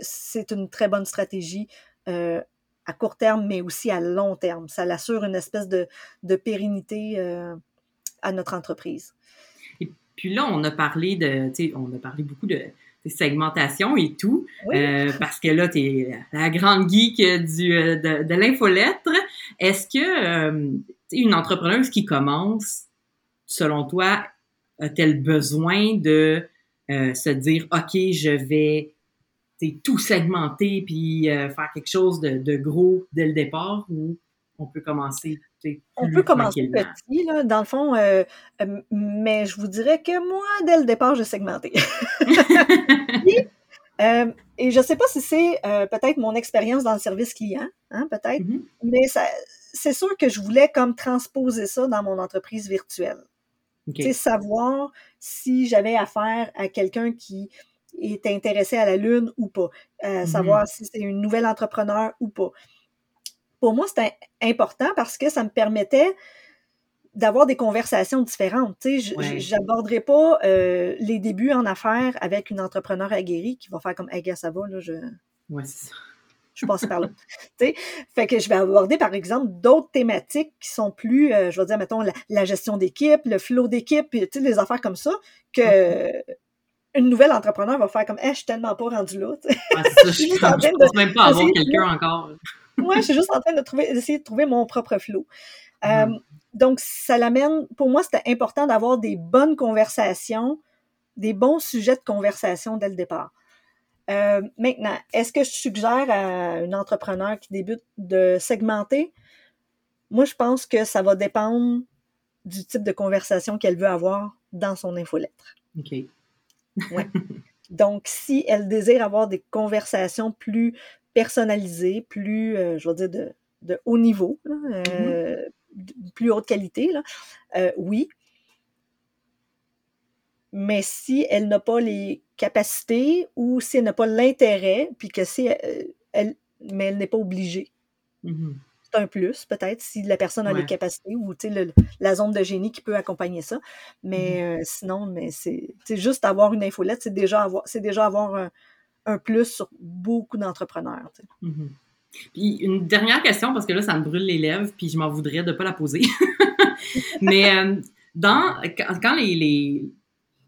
c'est une très bonne stratégie euh, à court terme, mais aussi à long terme. Ça l'assure une espèce de, de pérennité euh, à notre entreprise. Et puis là, on a parlé de, on a parlé beaucoup de, segmentation et tout, parce que là, tu es la grande geek du, de, de l'infolettre. Est-ce que une entrepreneuse qui commence, selon toi, a-t-elle besoin de euh, se dire, OK, je vais tout segmenter puis euh, faire quelque chose de, gros dès le départ ou on peut commencer on peut commencer petit, là, dans le fond, euh, mais je vous dirais que moi, dès le départ, j'ai segmenté. et, je ne sais pas si c'est peut-être mon expérience dans le service client, hein, peut-être, mm-hmm. mais c'est sûr que je voulais comme transposer ça dans mon entreprise virtuelle. Okay. Savoir si j'avais affaire à quelqu'un qui est intéressé à la Lune ou pas. Euh, savoir mm-hmm. si c'est une nouvelle entrepreneur ou pas. Pour moi, c'était important parce que ça me permettait d'avoir des conversations différentes. Je n'aborderai pas euh, les débuts en affaires avec une entrepreneur aguerrie qui va faire comme Hey, gars, ça va, là, je. Ouais, c'est ça je passée par là. fait que je vais aborder, par exemple, d'autres thématiques qui sont plus, euh, je vais dire, mettons, la, gestion d'équipe, le flow d'équipe, puis les affaires comme ça, que une nouvelle entrepreneur va faire comme, eh, je suis tellement pas rendu là. Ah, je suis juste en train de. même pas avoir quelqu'un encore. Moi, je suis juste en train de trouver, d'essayer de trouver mon propre flow. Euh, mm-hmm. donc, ça l'amène, pour moi, c'était important d'avoir des bonnes conversations, des bons sujets de conversation dès le départ. Euh, maintenant, est-ce que je suggère à une entrepreneur qui débute de segmenter? Moi, je pense que ça va dépendre du type de conversation qu'elle veut avoir dans son infolettre. OK. ouais. Donc, si elle désire avoir des conversations plus personnalisées, plus, euh, je vais dire, de, de haut niveau, mm-hmm. euh, plus haute qualité, là, oui. Mais si elle n'a pas les capacité ou si elle n'a pas l'intérêt, puis que euh, elle, mais elle n'est pas obligée. Mm-hmm. C'est un plus, peut-être, si la personne a les capacités ou la zone de génie qui peut accompagner ça. Mais euh, sinon, mais c'est juste avoir une infolette, c'est déjà avoir, c'est déjà avoir un, plus sur beaucoup d'entrepreneurs. Mm-hmm. Puis une dernière question, parce que là, ça me brûle les lèvres, puis je m'en voudrais de ne pas la poser. mais euh, dans, quand, les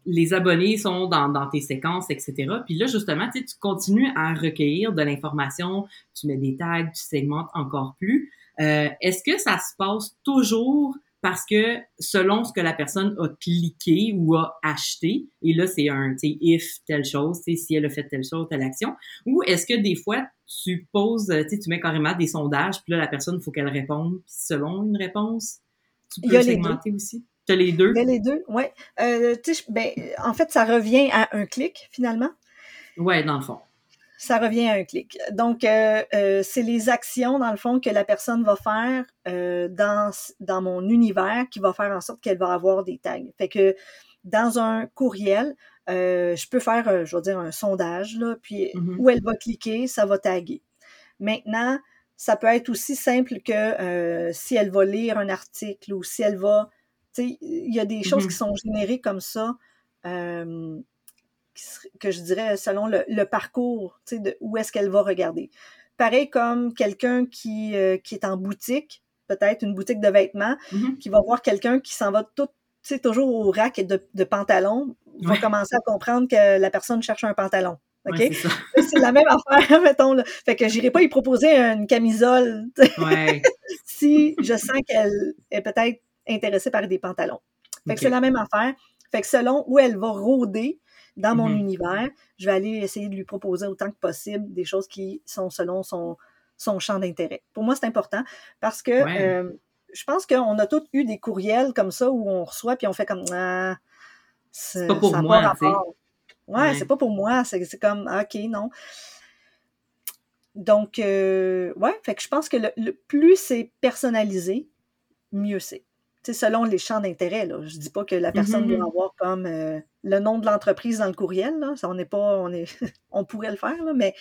les abonnés sont dans, dans, tes séquences, etc. Puis là, justement, tu continues à recueillir de l'information, tu mets des tags, tu segmentes encore plus. Euh, Est-ce que ça se passe toujours parce que selon ce que la personne a cliqué ou a acheté, et là c'est un, tu sais, if telle chose, tu sais, si elle a fait telle chose, telle action, ou est-ce que des fois tu poses, tu sais, tu mets carrément des sondages, puis là la personne, il faut qu'elle réponde, puis selon une réponse, tu peux segmenter aussi? Tu as les deux? Ben, les deux, oui. Euh, ben, en fait, ça revient à un clic finalement. Ouais, dans le fond ça revient à un clic. Donc, euh, euh, c'est les actions, dans le fond, que la personne va faire euh, dans, dans mon univers qui va faire en sorte qu'elle va avoir des tags. Fait que dans un courriel, je peux faire, je vais dire, un sondage, là, puis mm-hmm. où elle va cliquer, ça va taguer. Maintenant, ça peut être aussi simple que si elle va lire un article ou si elle va... Tu sais, il y a des choses mm-hmm. qui sont générées comme ça que je dirais selon le, parcours, tu sais, de où est-ce qu'elle va regarder. Pareil comme quelqu'un qui, euh, qui est en boutique, peut-être une boutique de vêtements, mm-hmm. qui va voir quelqu'un qui s'en va tout, tu sais, toujours au rack de, de pantalons, va commencer à comprendre que la personne cherche un pantalon. OK? c'est la même affaire, mettons. Là. Fait que j'irai pas y proposer une camisole ouais. si je sens qu'elle est peut-être intéressée par des pantalons. Fait que c'est la même affaire. Fait que selon où elle va rôder, dans mon mm-hmm. univers, je vais aller essayer de lui proposer autant que possible des choses qui sont selon son, son champ d'intérêt. Pour moi, c'est important parce que euh, je pense qu'on a tous eu des courriels comme ça où on reçoit puis on fait comme ah, c'est pas pour moi. Ouais, c'est pas pour moi. C'est comme OK, non. Donc, euh, ouais, fait que je pense que le plus c'est personnalisé, mieux c'est selon les champs d'intérêt. Je ne dis pas que la personne mm-hmm. doit avoir comme euh, le nom de l'entreprise dans le courriel. Là. on n'est pas. On, est, on pourrait le faire, mais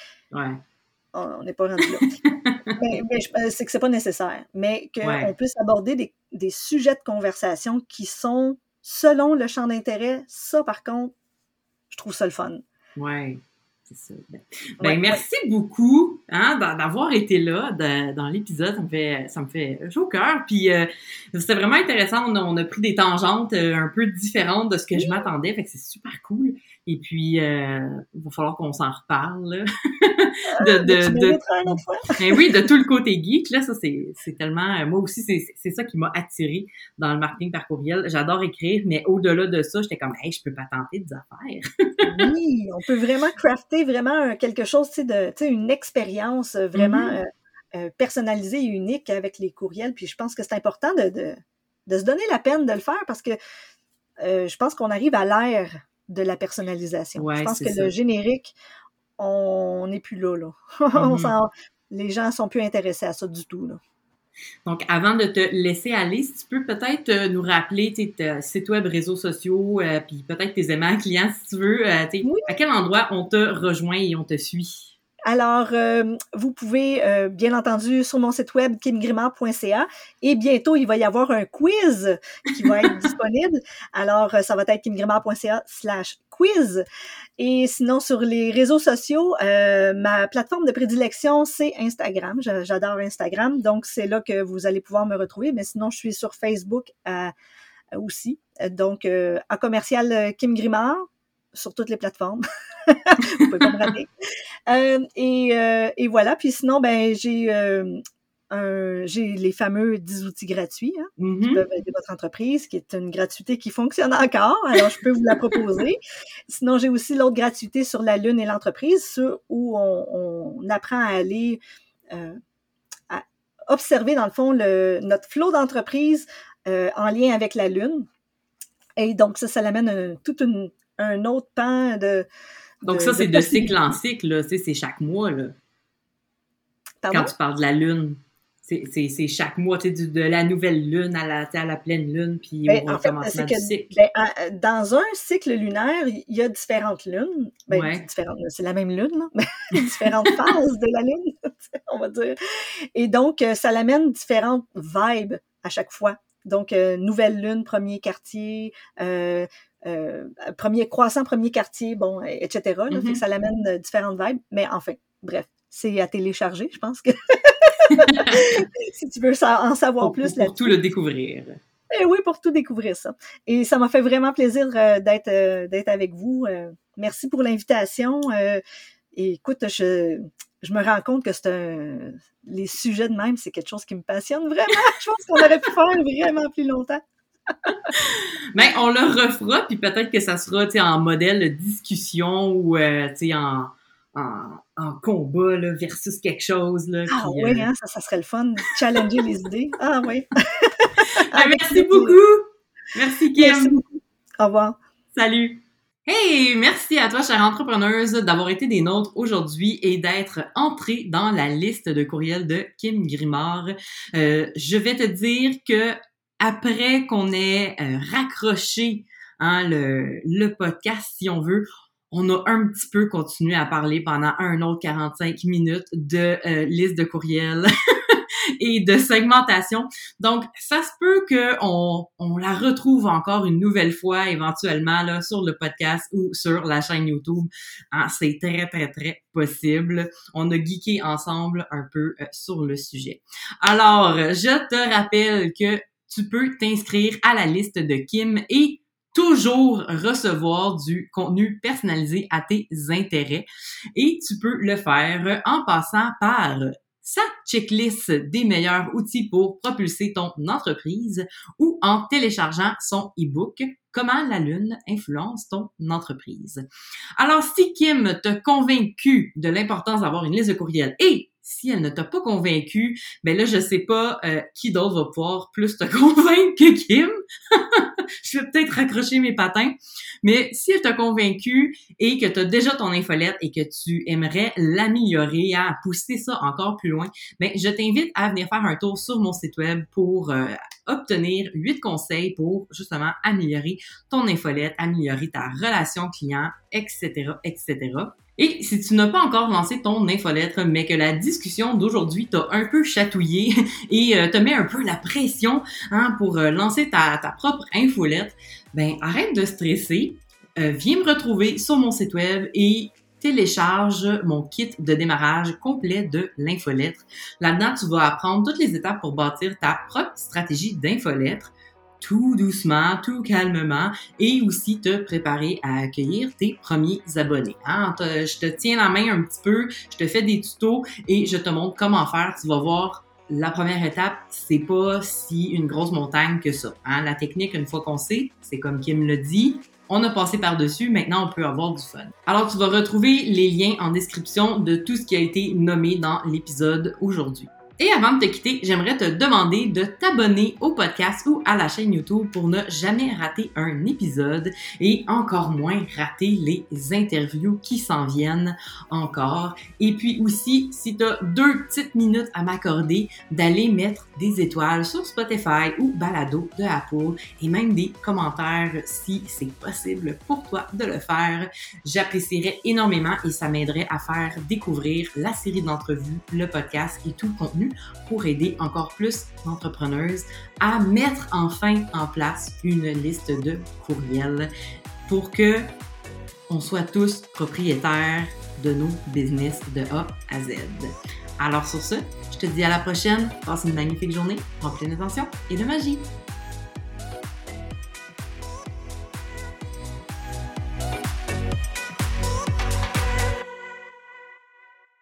on n'est pas rendu là. mais, euh, c'est que c'est pas nécessaire. Mais qu'on puisse aborder des, sujets de conversation qui sont selon le champ d'intérêt, ça par contre, je trouve ça le fun. Ouais. Ben, ben merci beaucoup hein, d'avoir été là dans l'épisode. Ça me fait ça me fait chaud au cœur. Puis euh, c'était vraiment intéressant. On a, pris des tangentes euh, un peu différentes de ce que je m'attendais. Fait que c'est super cool. Et puis euh, il va falloir qu'on s'en reparle. de, de, de, oui, de tout le côté geek. Là, ça c'est tellement. Moi aussi, c'est ça qui m'a attiré dans le marketing par courriel. J'adore écrire, mais au-delà de ça, j'étais comme hey, je peux pas tenter des affaires. oui, on peut vraiment crafter vraiment quelque chose, tu sais, une expérience euh, vraiment mm-hmm. euh, euh, personnalisée et unique avec les courriels. Puis je pense que c'est important de, se donner la peine de le faire parce que je pense qu'on arrive à l'ère de la personnalisation. je pense que le générique, on n'est plus là. là. Mm-hmm. les gens sont plus intéressés à ça du tout. Là. Donc, avant de te laisser aller, si tu peux peut-être euh, nous rappeler tes, sites web, réseaux sociaux, euh, puis peut-être tes aimants clients, si tu veux, euh, à quel endroit on te rejoint et on te suit? Alors, vous pouvez, bien entendu, sur mon site web, kimgrimard.ca, et bientôt, il va y avoir un quiz qui va être disponible. Alors, ça va être kimgrimard.ca slash quiz. Et sinon, sur les réseaux sociaux, euh, ma plateforme de prédilection, c'est Instagram. J'adore Instagram, donc c'est là que vous allez pouvoir me retrouver. Mais sinon, je suis sur Facebook euh, aussi. Donc, euh, à commercial Kim Grimard sur toutes les plateformes. vous pouvez pas me rater. et, et, voilà. Puis sinon, ben j'ai j'ai les fameux 10 outils gratuits hein, qui mm-hmm. peuvent aider votre entreprise, qui est une gratuité qui fonctionne encore. Alors, je peux vous la proposer. Sinon, j'ai aussi l'autre gratuité sur la Lune et l'entreprise, où on, apprend à aller euh, à observer, dans le fond, le, notre flot d'entreprise euh, en lien avec la Lune. Et donc, ça, ça l'amène tout un autre pan de... Donc, ça, c'est de, cycle en cycle, c'est chaque mois. Là. Quand tu parles de la Lune c'est chaque mois, tu sais, de la nouvelle lune à la, à la pleine lune, puis ben, au recommencement du cycle. Ben, dans un cycle lunaire, il y a différentes lunes. Ben, c'est la même lune, là, différentes phases de la lune, on va dire. Et donc, euh, ça l'amène différentes vibes à chaque fois. Donc, euh, nouvelle lune, premier quartier, euh, premier croissant, premier quartier, bon, etc. Mm-hmm. ça l'amène différentes vibes. Mais enfin, bref, c'est à télécharger, je pense que. si tu veux en savoir plus là Pour tout le découvrir. Et oui, pour tout découvrir ça. Et ça m'a fait vraiment plaisir d'être d'être avec vous. merci pour l'invitation. écoute, je, je me rends compte que c'est un... les sujets de même, c'est quelque chose qui me passionne vraiment. Je pense qu'on aurait pu faire vraiment plus longtemps. ben, on le refera, puis peut-être que ça sera en modèle de discussion ou euh, en, en, en, combat là, versus quelque chose. Là, ah oui, euh, hein, ça, ça serait le fun. Challenger les idées. Ah oui. Ben, merci beaucoup. Merci, Kim. Merci beaucoup. Au revoir. Salut. Hey, merci à toi, chère entrepreneuse, d'avoir été des nôtres aujourd'hui et d'être entrée dans la liste de courriels de Kim Grimard. Euh, je vais te dire que après qu'on ait euh, raccroché hein, le, le podcast, si on veut, on a un petit peu continué à parler pendant un autre 45 minutes de euh, liste de courriels et de segmentation. Donc, ça se peut que on, on, la retrouve encore une nouvelle fois éventuellement là sur le podcast ou sur la chaîne YouTube. Hein, c'est très très très possible. On a geeké ensemble un peu euh, sur le sujet. Alors, je te rappelle que tu peux t'inscrire à la liste de Kim et toujours recevoir du contenu personnalisé à tes intérêts. Et tu peux le faire en passant par sa checklist des meilleurs outils pour propulser ton entreprise ou en téléchargeant son e-book Comment la lune influence ton entreprise. Alors, si Kim t'a convaincu de l'importance d'avoir une liste de courriels et si elle ne t'a pas convaincu, ben là, je sais pas euh, qui d'autre va pouvoir plus te convaincre que Kim. je vais peut-être raccrocher mes patins. Mais si elle t'a convaincu et que tu as déjà ton infolette et que tu aimerais l'améliorer, à pousser ça encore plus loin, ben je t'invite à venir faire un tour sur mon site web pour euh, obtenir huit conseils pour justement améliorer ton infolette, améliorer ta relation client, etc., etc. Et si tu n'as pas encore lancé ton infolettre, mais que la discussion d'aujourd'hui t'a un peu chatouillé et euh, te met un peu la pression hein, pour euh, lancer ta, ta, propre infolettre, ben arrête de stresser, euh, viens me retrouver sur mon site web et télécharge mon kit de démarrage complet de l'infolettre. Là-dedans, tu vas apprendre toutes les étapes pour bâtir ta propre stratégie d'infolettre tout doucement, tout calmement et aussi te préparer à accueillir tes premiers abonnés. Hein? Je te tiens la main un petit peu, je te fais des tutos et je te montre comment faire. Tu vas voir la première étape, c'est pas si une grosse montagne que ça. Hein? La technique, une fois qu'on sait, c'est comme Kim le dit, on a passé par-dessus, maintenant on peut avoir du fun. Alors tu vas retrouver les liens en description de tout ce qui a été nommé dans l'épisode aujourd'hui. Et avant de te quitter, j'aimerais te demander de t'abonner au podcast ou à la chaîne YouTube pour ne jamais rater un épisode et encore moins rater les interviews qui s'en viennent encore. Et puis aussi, si tu as deux petites minutes à m'accorder, d'aller mettre des étoiles sur Spotify ou Balado de Apple et même des commentaires si c'est possible pour toi de le faire. J'apprécierais énormément et ça m'aiderait à faire découvrir la série d'entrevues, le podcast et tout le contenu pour aider encore plus d'entrepreneuses à mettre enfin en place une liste de courriels pour que on soit tous propriétaires de nos business de A à Z. Alors sur ce, je te dis à la prochaine. Passe une magnifique journée, en pleine attention et de magie.